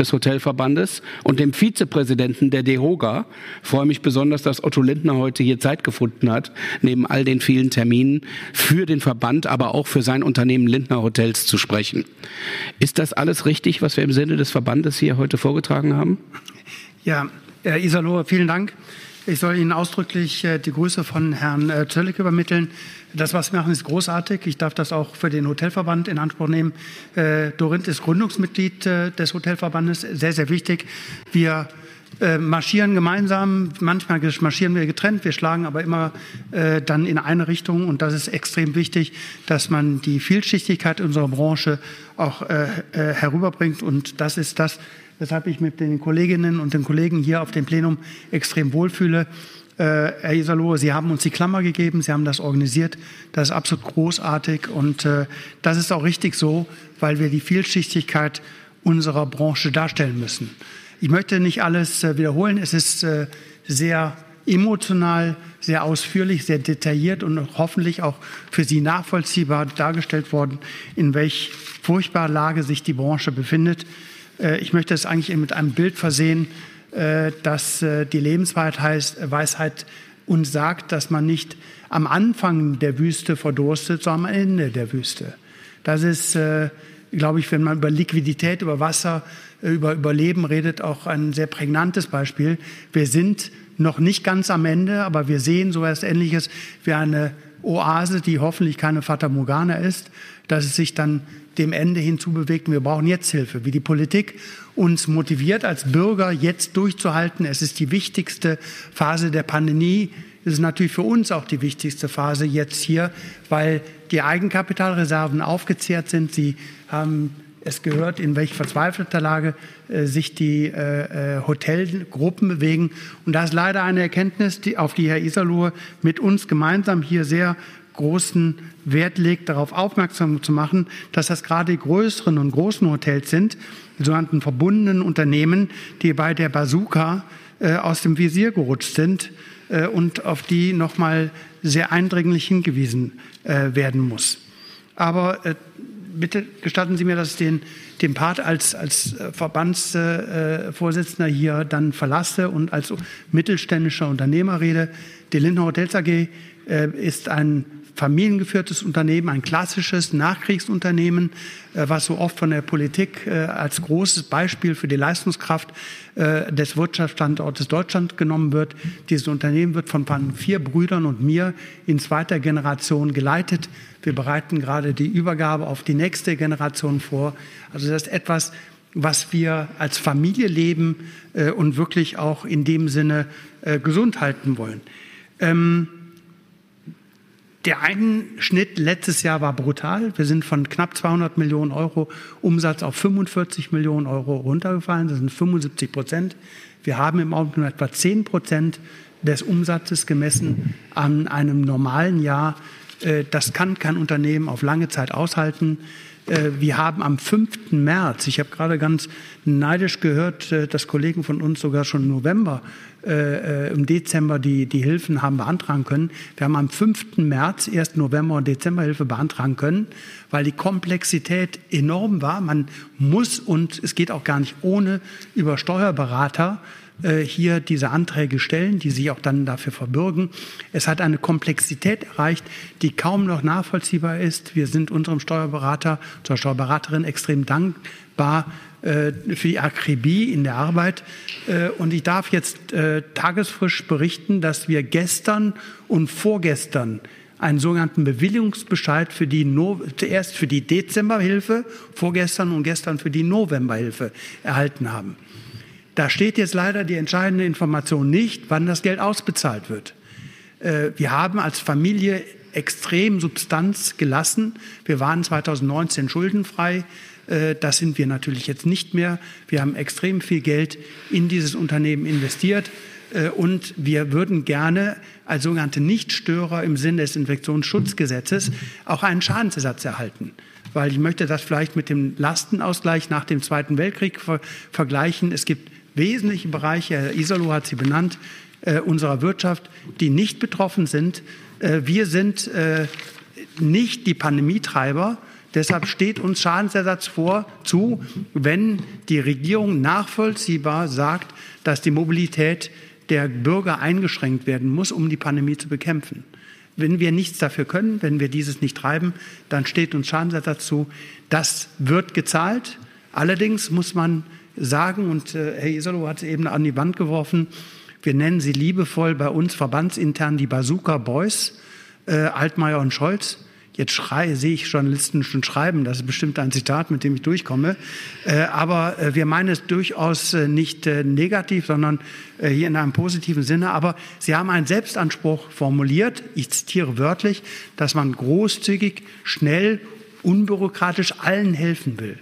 des Hotelverbandes und dem Vizepräsidenten der DEHOGA. Ich freue mich besonders, dass Otto Lindner heute hier Zeit gefunden hat, neben all den vielen Terminen für den Verband, aber auch für sein Unternehmen Lindner Hotels zu sprechen. Ist das alles richtig, was wir im Sinne des Verbandes hier heute vorgetragen haben? Ja, Herr Isalo, vielen Dank. Ich soll Ihnen ausdrücklich äh, die Grüße von Herrn äh, Zöllig übermitteln. Das, was wir machen, ist großartig. Ich darf das auch für den Hotelverband in Anspruch nehmen. Äh, Dorint ist Gründungsmitglied des Hotelverbandes, sehr, sehr wichtig. Wir marschieren gemeinsam, manchmal marschieren wir getrennt, wir schlagen aber immer dann in eine Richtung und das ist extrem wichtig, dass man die Vielschichtigkeit unserer Branche auch herüberbringt und das ist das, weshalb ich mit den Kolleginnen und den Kollegen hier auf dem Plenum extrem wohlfühle. Äh, Herr Isalohe, Sie haben uns die Klammer gegeben, Sie haben das organisiert. Das ist absolut großartig und äh, das ist auch richtig so, weil wir die Vielschichtigkeit unserer Branche darstellen müssen. Ich möchte nicht alles äh, wiederholen. Es ist äh, sehr emotional, sehr ausführlich, sehr detailliert und hoffentlich auch für Sie nachvollziehbar dargestellt worden, in welch furchtbarer Lage sich die Branche befindet. Äh, ich möchte es eigentlich mit einem Bild versehen, äh, dass äh, die Lebensweisheit uns sagt, dass man nicht am Anfang der Wüste verdurstet, sondern am Ende der Wüste. Das ist, glaube ich, wenn man über Liquidität, über Wasser, über Überleben redet, auch ein sehr prägnantes Beispiel. Wir sind noch nicht ganz am Ende, aber wir sehen so etwas Ähnliches wie eine Oase, die hoffentlich keine Fata Morgana ist, dass es sich dann dem Ende hinzubewegt. Wir brauchen jetzt Hilfe, wie die Politik uns motiviert, als Bürger jetzt durchzuhalten. Es ist die wichtigste Phase der Pandemie. Es ist natürlich für uns auch die wichtigste Phase jetzt hier, weil die Eigenkapitalreserven aufgezehrt sind. Sie haben es gehört, in welch verzweifelter Lage äh, sich die äh, äh, Hotelgruppen bewegen. Und da ist leider eine Erkenntnis, die, auf die Herr Iserlohe mit uns gemeinsam hier sehr großen Wert legt, darauf aufmerksam zu machen, dass das gerade die größeren und großen Hotels sind, die sogenannten verbundenen Unternehmen, die bei der Bazooka äh, aus dem Visier gerutscht sind. äh, und auf die nochmal sehr eindringlich hingewiesen äh, werden muss. Aber äh, bitte gestatten Sie mir, dass ich den, den Part als, als Verbandsvorsitzender hier dann verlasse und als mittelständischer Unternehmer rede. Die Lindner Hotels AG ist ein familiengeführtes Unternehmen, ein klassisches Nachkriegsunternehmen, äh, was so oft von der Politik äh, als großes Beispiel für die Leistungskraft äh, des Wirtschaftsstandortes Deutschland genommen wird. Dieses Unternehmen wird von vier Brüdern und mir in zweiter Generation geleitet. Wir bereiten gerade die Übergabe auf die nächste Generation vor. Also das ist etwas, was wir als Familie leben und wirklich auch in dem Sinne gesund halten wollen. Der Einschnitt letztes Jahr war brutal. Wir sind von knapp 200 Millionen Euro Umsatz auf 45 Millionen Euro runtergefallen. Das sind 75 Prozent. Wir haben im Augenblick nur etwa 10 Prozent des Umsatzes gemessen an einem normalen Jahr. Äh, das kann kein Unternehmen auf lange Zeit aushalten. Äh, wir haben am 5. März, ich habe gerade ganz neidisch gehört, äh, dass Kollegen von uns sogar schon im November äh, äh, im Dezember die, die Hilfen haben beantragen können. Wir haben am 5. März erst November- und Dezemberhilfe beantragen können, weil die Komplexität enorm war. Man muss und es geht auch gar nicht ohne über Steuerberater äh, hier diese Anträge stellen, die sich auch dann dafür verbürgen. Es hat eine Komplexität erreicht, die kaum noch nachvollziehbar ist. Wir sind unserem Steuerberater, zur Steuerberaterin extrem dankbar, für die Akribie in der Arbeit. Äh, und ich darf jetzt äh, tagesfrisch berichten, dass wir gestern und vorgestern einen sogenannten Bewilligungsbescheid für die no zuerst für die Dezemberhilfe, vorgestern und gestern für die Novemberhilfe erhalten haben. Da steht jetzt leider die entscheidende Information nicht, wann das Geld ausbezahlt wird. Wir haben als Familie extrem Substanz gelassen. Wir waren 2019 schuldenfrei. Äh, das sind wir natürlich jetzt nicht mehr. Wir haben extrem viel Geld in dieses Unternehmen investiert. Äh, und wir würden gerne als sogenannte Nichtstörer im Sinne des Infektionsschutzgesetzes auch einen Schadensersatz erhalten. Weil ich möchte das vielleicht mit dem Lastenausgleich nach dem Zweiten Weltkrieg ver vergleichen. Es gibt wesentliche Bereiche, Herr Isolo hat sie benannt, äh, unserer Wirtschaft, die nicht betroffen sind. Äh, wir sind äh, nicht die Pandemietreiber, Deshalb steht uns Schadensersatz vor zu, wenn die Regierung nachvollziehbar sagt, dass die Mobilität der Bürger eingeschränkt werden muss, um die Pandemie zu bekämpfen. Wenn wir nichts dafür können, wenn wir dieses nicht treiben, dann steht uns Schadensersatz zu. Das wird gezahlt. Allerdings muss man sagen, und äh, Herr Isolo hat es eben an die Wand geworfen, wir nennen sie liebevoll bei uns verbandsintern die Bazooka Boys, äh, Altmaier und Scholz. Jetzt schrei, sehe ich Journalisten schon schreiben, das ist bestimmt ein Zitat, mit dem ich durchkomme. Äh, aber äh, wir meinen es durchaus äh, nicht äh, negativ, sondern äh, hier in einem positiven Sinne. Aber Sie haben einen Selbstanspruch formuliert, ich zitiere wörtlich, dass man großzügig, schnell, unbürokratisch allen helfen will.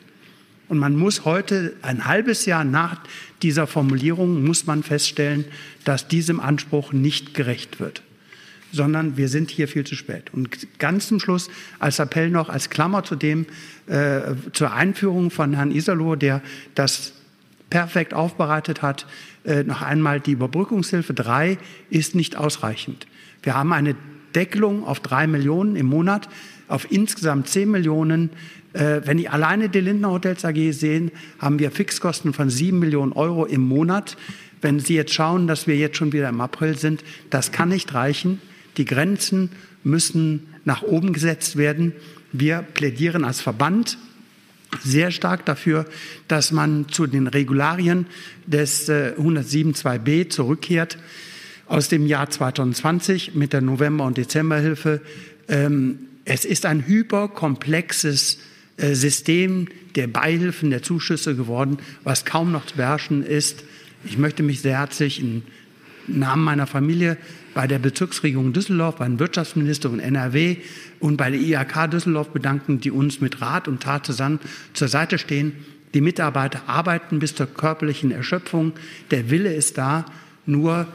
Und man muss heute, ein halbes Jahr nach dieser Formulierung, muss man feststellen, dass diesem Anspruch nicht gerecht wird sondern wir sind hier viel zu spät. Und ganz zum Schluss als Appell noch, als Klammer zu dem, äh, zur Einführung von Herrn Iserloh, der das perfekt aufbereitet hat, äh, noch einmal die Überbrückungshilfe 3 ist nicht ausreichend. Wir haben eine Deckelung auf drei Millionen im Monat, auf insgesamt zehn Millionen. Äh, wenn ich alleine die Lindner Hotels AG sehen, haben wir Fixkosten von sieben Millionen Euro im Monat. Wenn Sie jetzt schauen, dass wir jetzt schon wieder im April sind, das kann nicht reichen. Die Grenzen müssen nach oben gesetzt werden. Wir plädieren als Verband sehr stark dafür, dass man zu den Regularien des 107.2b äh, zurückkehrt aus dem Jahr 2020 mit der November- und Dezemberhilfe. Ähm, es ist ein hyperkomplexes äh, System der Beihilfen, der Zuschüsse geworden, was kaum noch zu beherrschen ist. Ich möchte mich sehr herzlich im Namen meiner Familie bei der Bezirksregierung Düsseldorf, bei den Wirtschaftsminister und NRW und bei der IHK Düsseldorf bedanken, die uns mit Rat und Tat zusammen zur Seite stehen. Die Mitarbeiter arbeiten bis zur körperlichen Erschöpfung. Der Wille ist da, nur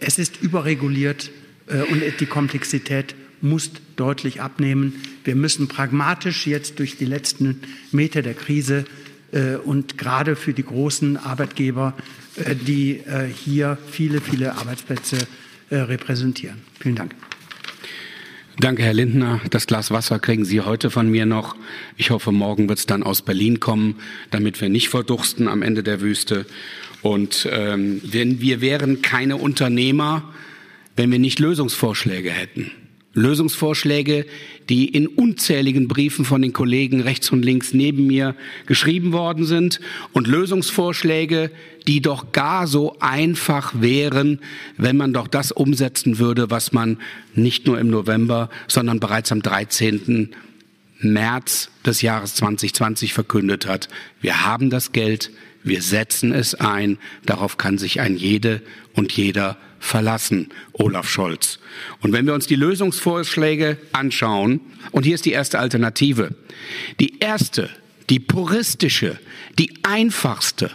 es ist überreguliert äh, und die Komplexität muss deutlich abnehmen. Wir müssen pragmatisch jetzt durch die letzten Meter der Krise äh, und gerade für die großen Arbeitgeber, äh, die hier viele, viele Arbeitsplätze äh, repräsentieren. Vielen Dank. Danke, Herr Lindner. Das Glas Wasser kriegen Sie heute von mir noch. Ich hoffe, morgen wird es dann aus Berlin kommen, damit wir nicht verdursten am Ende der Wüste. Und ähm, wir, wir wären keine Unternehmer, wenn wir nicht Lösungsvorschläge hätten. Lösungsvorschläge, die in unzähligen Briefen von den Kollegen rechts und links neben mir geschrieben worden sind und Lösungsvorschläge, die doch gar so einfach wären, wenn man doch das umsetzen würde, was man nicht nur im November, sondern bereits am 13. März des Jahres 2020 verkündet hat. Wir haben das Geld, wir setzen es ein, darauf kann sich ein jede und jeder verlassen, Olaf Scholz. Und wenn wir uns die Lösungsvorschläge anschauen, und hier ist die erste Alternative, die erste, die puristische, die einfachste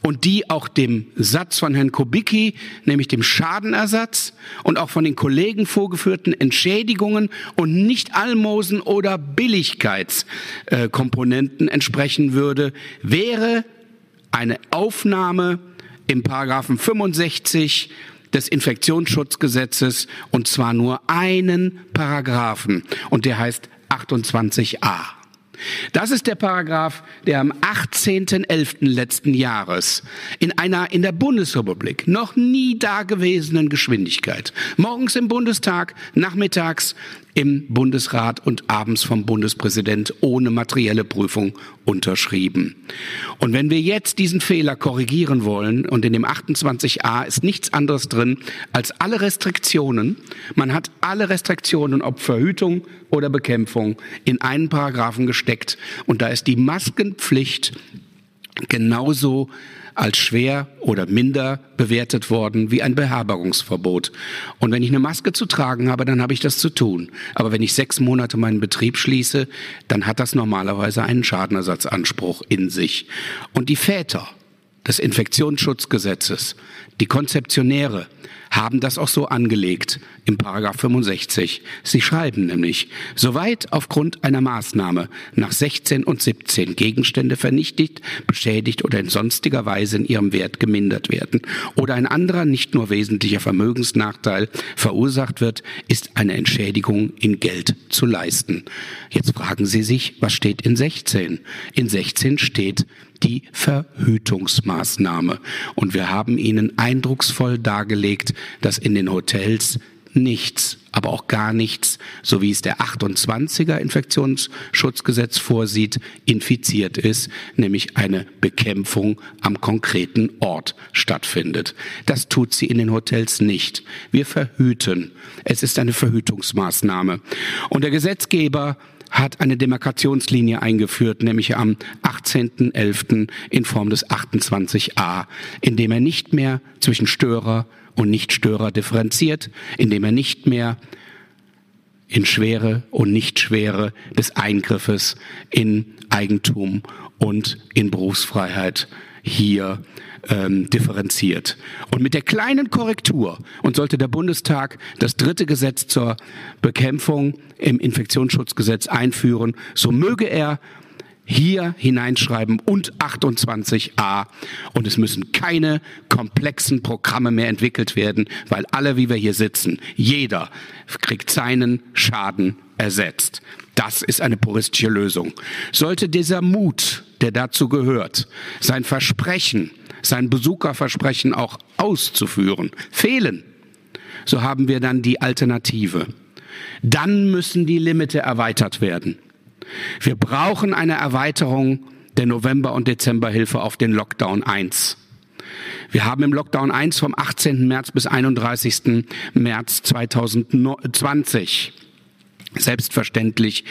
und die auch dem Satz von Herrn Kubicki, nämlich dem Schadenersatz und auch von den Kollegen vorgeführten Entschädigungen und nicht Almosen oder Billigkeitskomponenten entsprechen würde, wäre eine Aufnahme im Paragraphen 65 des Infektionsschutzgesetzes und zwar nur einen Paragraphen und der heißt 28a. Das ist der Paragraph, der am 18.11. letzten Jahres in einer in der Bundesrepublik noch nie dagewesenen Geschwindigkeit morgens im Bundestag, nachmittags im Bundesrat und abends vom Bundespräsident ohne materielle Prüfung unterschrieben. Und wenn wir jetzt diesen Fehler korrigieren wollen, und in dem 28a ist nichts anderes drin als alle Restriktionen, man hat alle Restriktionen, ob Verhütung oder Bekämpfung, in einen Paragraphen gesteckt, und da ist die Maskenpflicht genauso als schwer oder minder bewertet worden wie ein Beherbergungsverbot. Und wenn ich eine Maske zu tragen habe, dann habe ich das zu tun. Aber wenn ich sechs Monate meinen Betrieb schließe, dann hat das normalerweise einen Schadenersatzanspruch in sich. Und die Väter des Infektionsschutzgesetzes, die Konzeptionäre, haben das auch so angelegt im Paragraph 65. Sie schreiben nämlich, soweit aufgrund einer Maßnahme nach 16 und 17 Gegenstände vernichtet, beschädigt oder in sonstiger Weise in ihrem Wert gemindert werden oder ein anderer nicht nur wesentlicher Vermögensnachteil verursacht wird, ist eine Entschädigung in Geld zu leisten. Jetzt fragen Sie sich, was steht in 16? In 16 steht die Verhütungsmaßnahme. Und wir haben Ihnen eindrucksvoll dargelegt, dass in den Hotels nichts, aber auch gar nichts, so wie es der 28er Infektionsschutzgesetz vorsieht, infiziert ist, nämlich eine Bekämpfung am konkreten Ort stattfindet. Das tut sie in den Hotels nicht. Wir verhüten. Es ist eine Verhütungsmaßnahme. Und der Gesetzgeber hat eine Demarkationslinie eingeführt, nämlich am 18.11. in Form des 28a, indem er nicht mehr zwischen Störer und Nichtstörer differenziert, indem er nicht mehr in Schwere und Nichtschwere des Eingriffes in Eigentum und in Berufsfreiheit hier ähm, differenziert. Und mit der kleinen Korrektur, und sollte der Bundestag das dritte Gesetz zur Bekämpfung im Infektionsschutzgesetz einführen, so möge er hier hineinschreiben und 28a. Und es müssen keine komplexen Programme mehr entwickelt werden, weil alle, wie wir hier sitzen, jeder kriegt seinen Schaden ersetzt. Das ist eine puristische Lösung. Sollte dieser Mut, der dazu gehört, sein Versprechen, sein Besucherversprechen auch auszuführen, fehlen, so haben wir dann die Alternative. Dann müssen die Limite erweitert werden. Wir brauchen eine Erweiterung der November- und Dezemberhilfe auf den Lockdown 1. Wir haben im Lockdown 1 vom 18. März bis 31. März 2020 selbstverständlich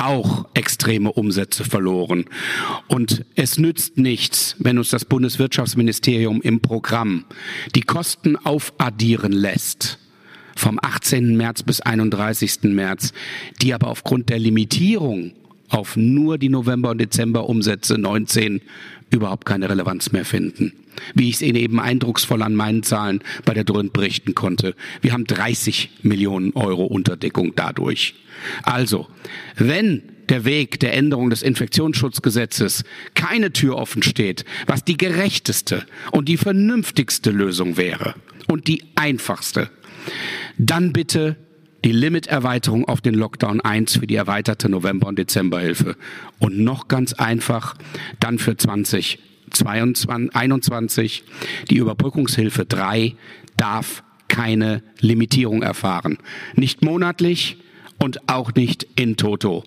auch extreme Umsätze verloren. Und es nützt nichts, wenn uns das Bundeswirtschaftsministerium im Programm die Kosten aufaddieren lässt vom 18. März bis 31. März, die aber aufgrund der Limitierung auf nur die November- und Dezember-Umsätze 19 überhaupt keine Relevanz mehr finden. Wie ich es Ihnen eben eindrucksvoll an meinen Zahlen bei der Dröhnt berichten konnte. Wir haben 30 Millionen Euro Unterdeckung dadurch. Also, wenn der Weg der Änderung des Infektionsschutzgesetzes keine Tür offen steht, was die gerechteste und die vernünftigste Lösung wäre und die einfachste, Dann bitte die Limiterweiterung auf den Lockdown 1 für die erweiterte November- und Dezemberhilfe. Und noch ganz einfach, dann für 2021 die Überbrückungshilfe 3 darf keine Limitierung erfahren. Nicht monatlich und auch nicht in Toto.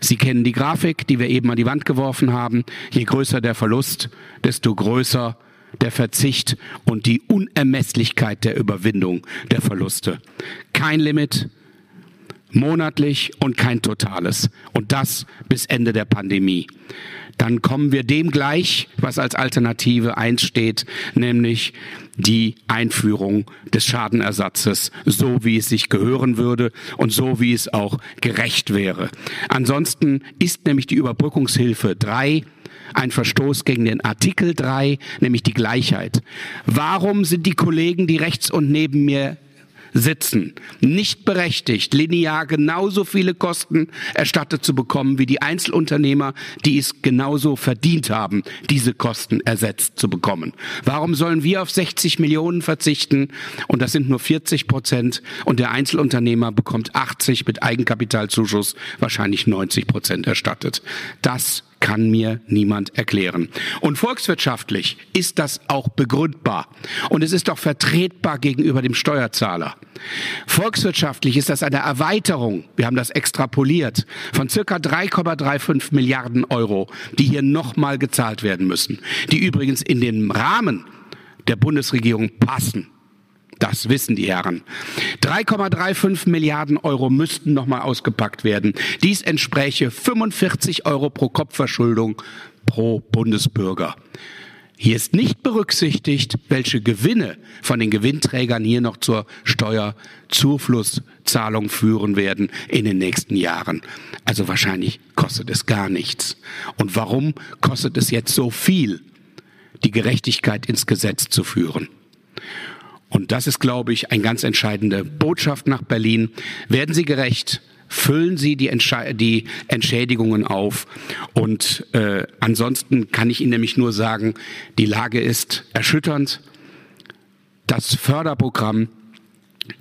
Sie kennen die Grafik, die wir eben an die Wand geworfen haben. Je größer der Verlust, desto größer der Verzicht und die Unermesslichkeit der Überwindung der Verluste. Kein Limit, monatlich und kein totales. Und das bis Ende der Pandemie. Dann kommen wir dem gleich, was als Alternative eins steht, nämlich die Einführung des Schadenersatzes, so wie es sich gehören würde und so wie es auch gerecht wäre. Ansonsten ist nämlich die Überbrückungshilfe drei ein Verstoß gegen den Artikel 3, nämlich die Gleichheit. Warum sind die Kollegen, die rechts und neben mir sitzen, nicht berechtigt, linear genauso viele Kosten erstattet zu bekommen wie die Einzelunternehmer, die es genauso verdient haben, diese Kosten ersetzt zu bekommen. Warum sollen wir auf 60 Millionen verzichten und das sind nur 40 Prozent und der Einzelunternehmer bekommt 80 mit Eigenkapitalzuschuss wahrscheinlich 90 Prozent erstattet? Das kann mir niemand erklären. Und volkswirtschaftlich ist das auch begründbar. Und es ist auch vertretbar gegenüber dem Steuerzahler. Volkswirtschaftlich ist das eine Erweiterung, wir haben das extrapoliert, von circa 3,35 Milliarden Euro, die hier nochmal gezahlt werden müssen, die übrigens in den Rahmen der Bundesregierung passen. Das wissen die Herren. 3,35 Milliarden Euro müssten nochmal ausgepackt werden. Dies entspräche 45 Euro pro Kopfverschuldung pro Bundesbürger. Hier ist nicht berücksichtigt, welche Gewinne von den Gewinnträgern hier noch zur Steuerzuflusszahlung führen werden in den nächsten Jahren. Also wahrscheinlich kostet es gar nichts. Und warum kostet es jetzt so viel, die Gerechtigkeit ins Gesetz zu führen? Und das ist, glaube ich, eine ganz entscheidende Botschaft nach Berlin. Werden Sie gerecht? Füllen Sie die, Entsche die Entschädigungen auf. Und äh, ansonsten kann ich Ihnen nämlich nur sagen, die Lage ist erschütternd. Das Förderprogramm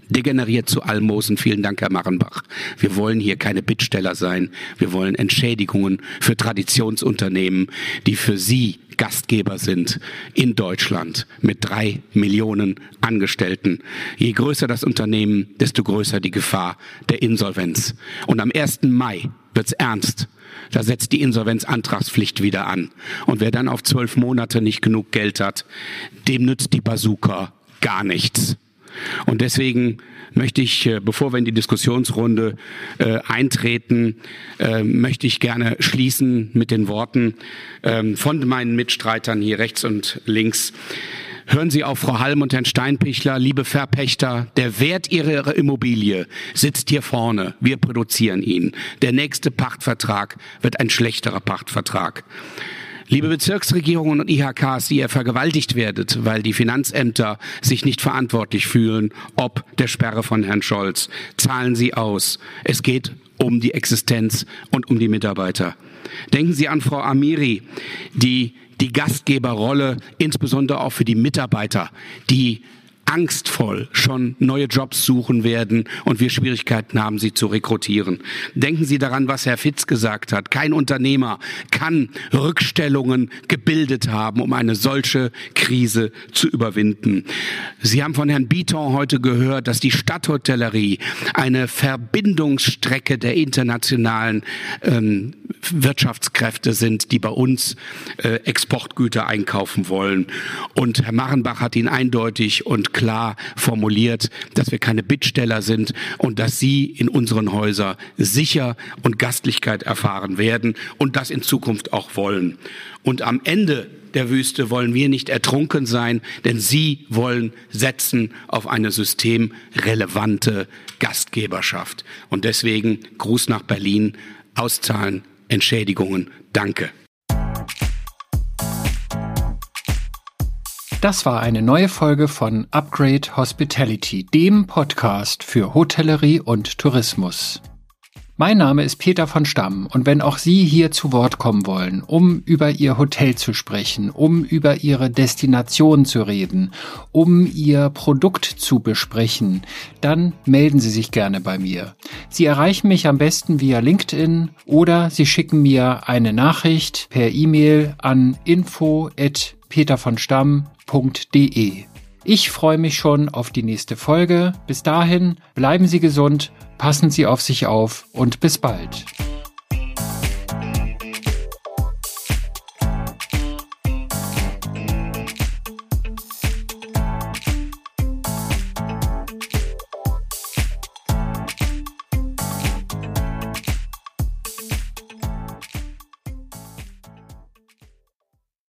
degeneriert zu Almosen. Vielen Dank, Herr Marrenbach. Wir wollen hier keine Bittsteller sein. Wir wollen Entschädigungen für Traditionsunternehmen, die für Sie Gastgeber sind in Deutschland mit drei Millionen Angestellten. Je größer das Unternehmen, desto größer die Gefahr der Insolvenz. Und am 1. Mai wird's ernst. Da setzt die Insolvenzantragspflicht wieder an. Und wer dann auf zwölf Monate nicht genug Geld hat, dem nützt die Bazooka gar nichts. Und deswegen möchte ich, äh, bevor wir in die Diskussionsrunde äh, eintreten, äh, möchte ich gerne schließen mit den Worten äh, von meinen Mitstreitern hier rechts und links. Hören Sie auf Frau Halm und Herrn Steinpichler, liebe Verpächter, der Wert Ihrer Immobilie sitzt hier vorne. Wir produzieren ihn. Der nächste Pachtvertrag wird ein schlechterer Pachtvertrag. Liebe Bezirksregierungen und IHKs, die ihr vergewaltigt werdet, weil die Finanzämter sich nicht verantwortlich fühlen, ob der Sperre von Herrn Scholz, zahlen Sie aus. Es geht um die Existenz und um die Mitarbeiter. Denken Sie an Frau Amiri, die die Gastgeberrolle insbesondere auch für die Mitarbeiter, die angstvoll schon neue Jobs suchen werden und wir Schwierigkeiten haben, sie zu rekrutieren. Denken Sie daran, was Herr Fitz gesagt hat. Kein Unternehmer kann Rückstellungen gebildet haben, um eine solche Krise zu überwinden. Sie haben von Herrn Biton heute gehört, dass die Stadthotellerie eine Verbindungsstrecke der internationalen ähm, Wirtschaftskräfte sind, die bei uns äh, Exportgüter einkaufen wollen. Und Herr Marrenbach hat ihn eindeutig und klar formuliert, dass wir keine Bittsteller sind und dass Sie in unseren Häusern sicher und Gastlichkeit erfahren werden und das in Zukunft auch wollen. Und am Ende der Wüste wollen wir nicht ertrunken sein, denn Sie wollen setzen auf eine systemrelevante Gastgeberschaft. Und deswegen Gruß nach Berlin, auszahlen, Entschädigungen. Danke. Das war eine neue Folge von Upgrade Hospitality, dem Podcast für Hotellerie und Tourismus. Mein Name ist Peter von Stamm und wenn auch Sie hier zu Wort kommen wollen, um über Ihr Hotel zu sprechen, um über Ihre Destination zu reden, um Ihr Produkt zu besprechen, dann melden Sie sich gerne bei mir. Sie erreichen mich am besten via LinkedIn oder Sie schicken mir eine Nachricht per E-Mail an info@petervonstamm.de. Ich freue mich schon auf die nächste Folge. Bis dahin bleiben Sie gesund Passen Sie auf sich auf und bis bald.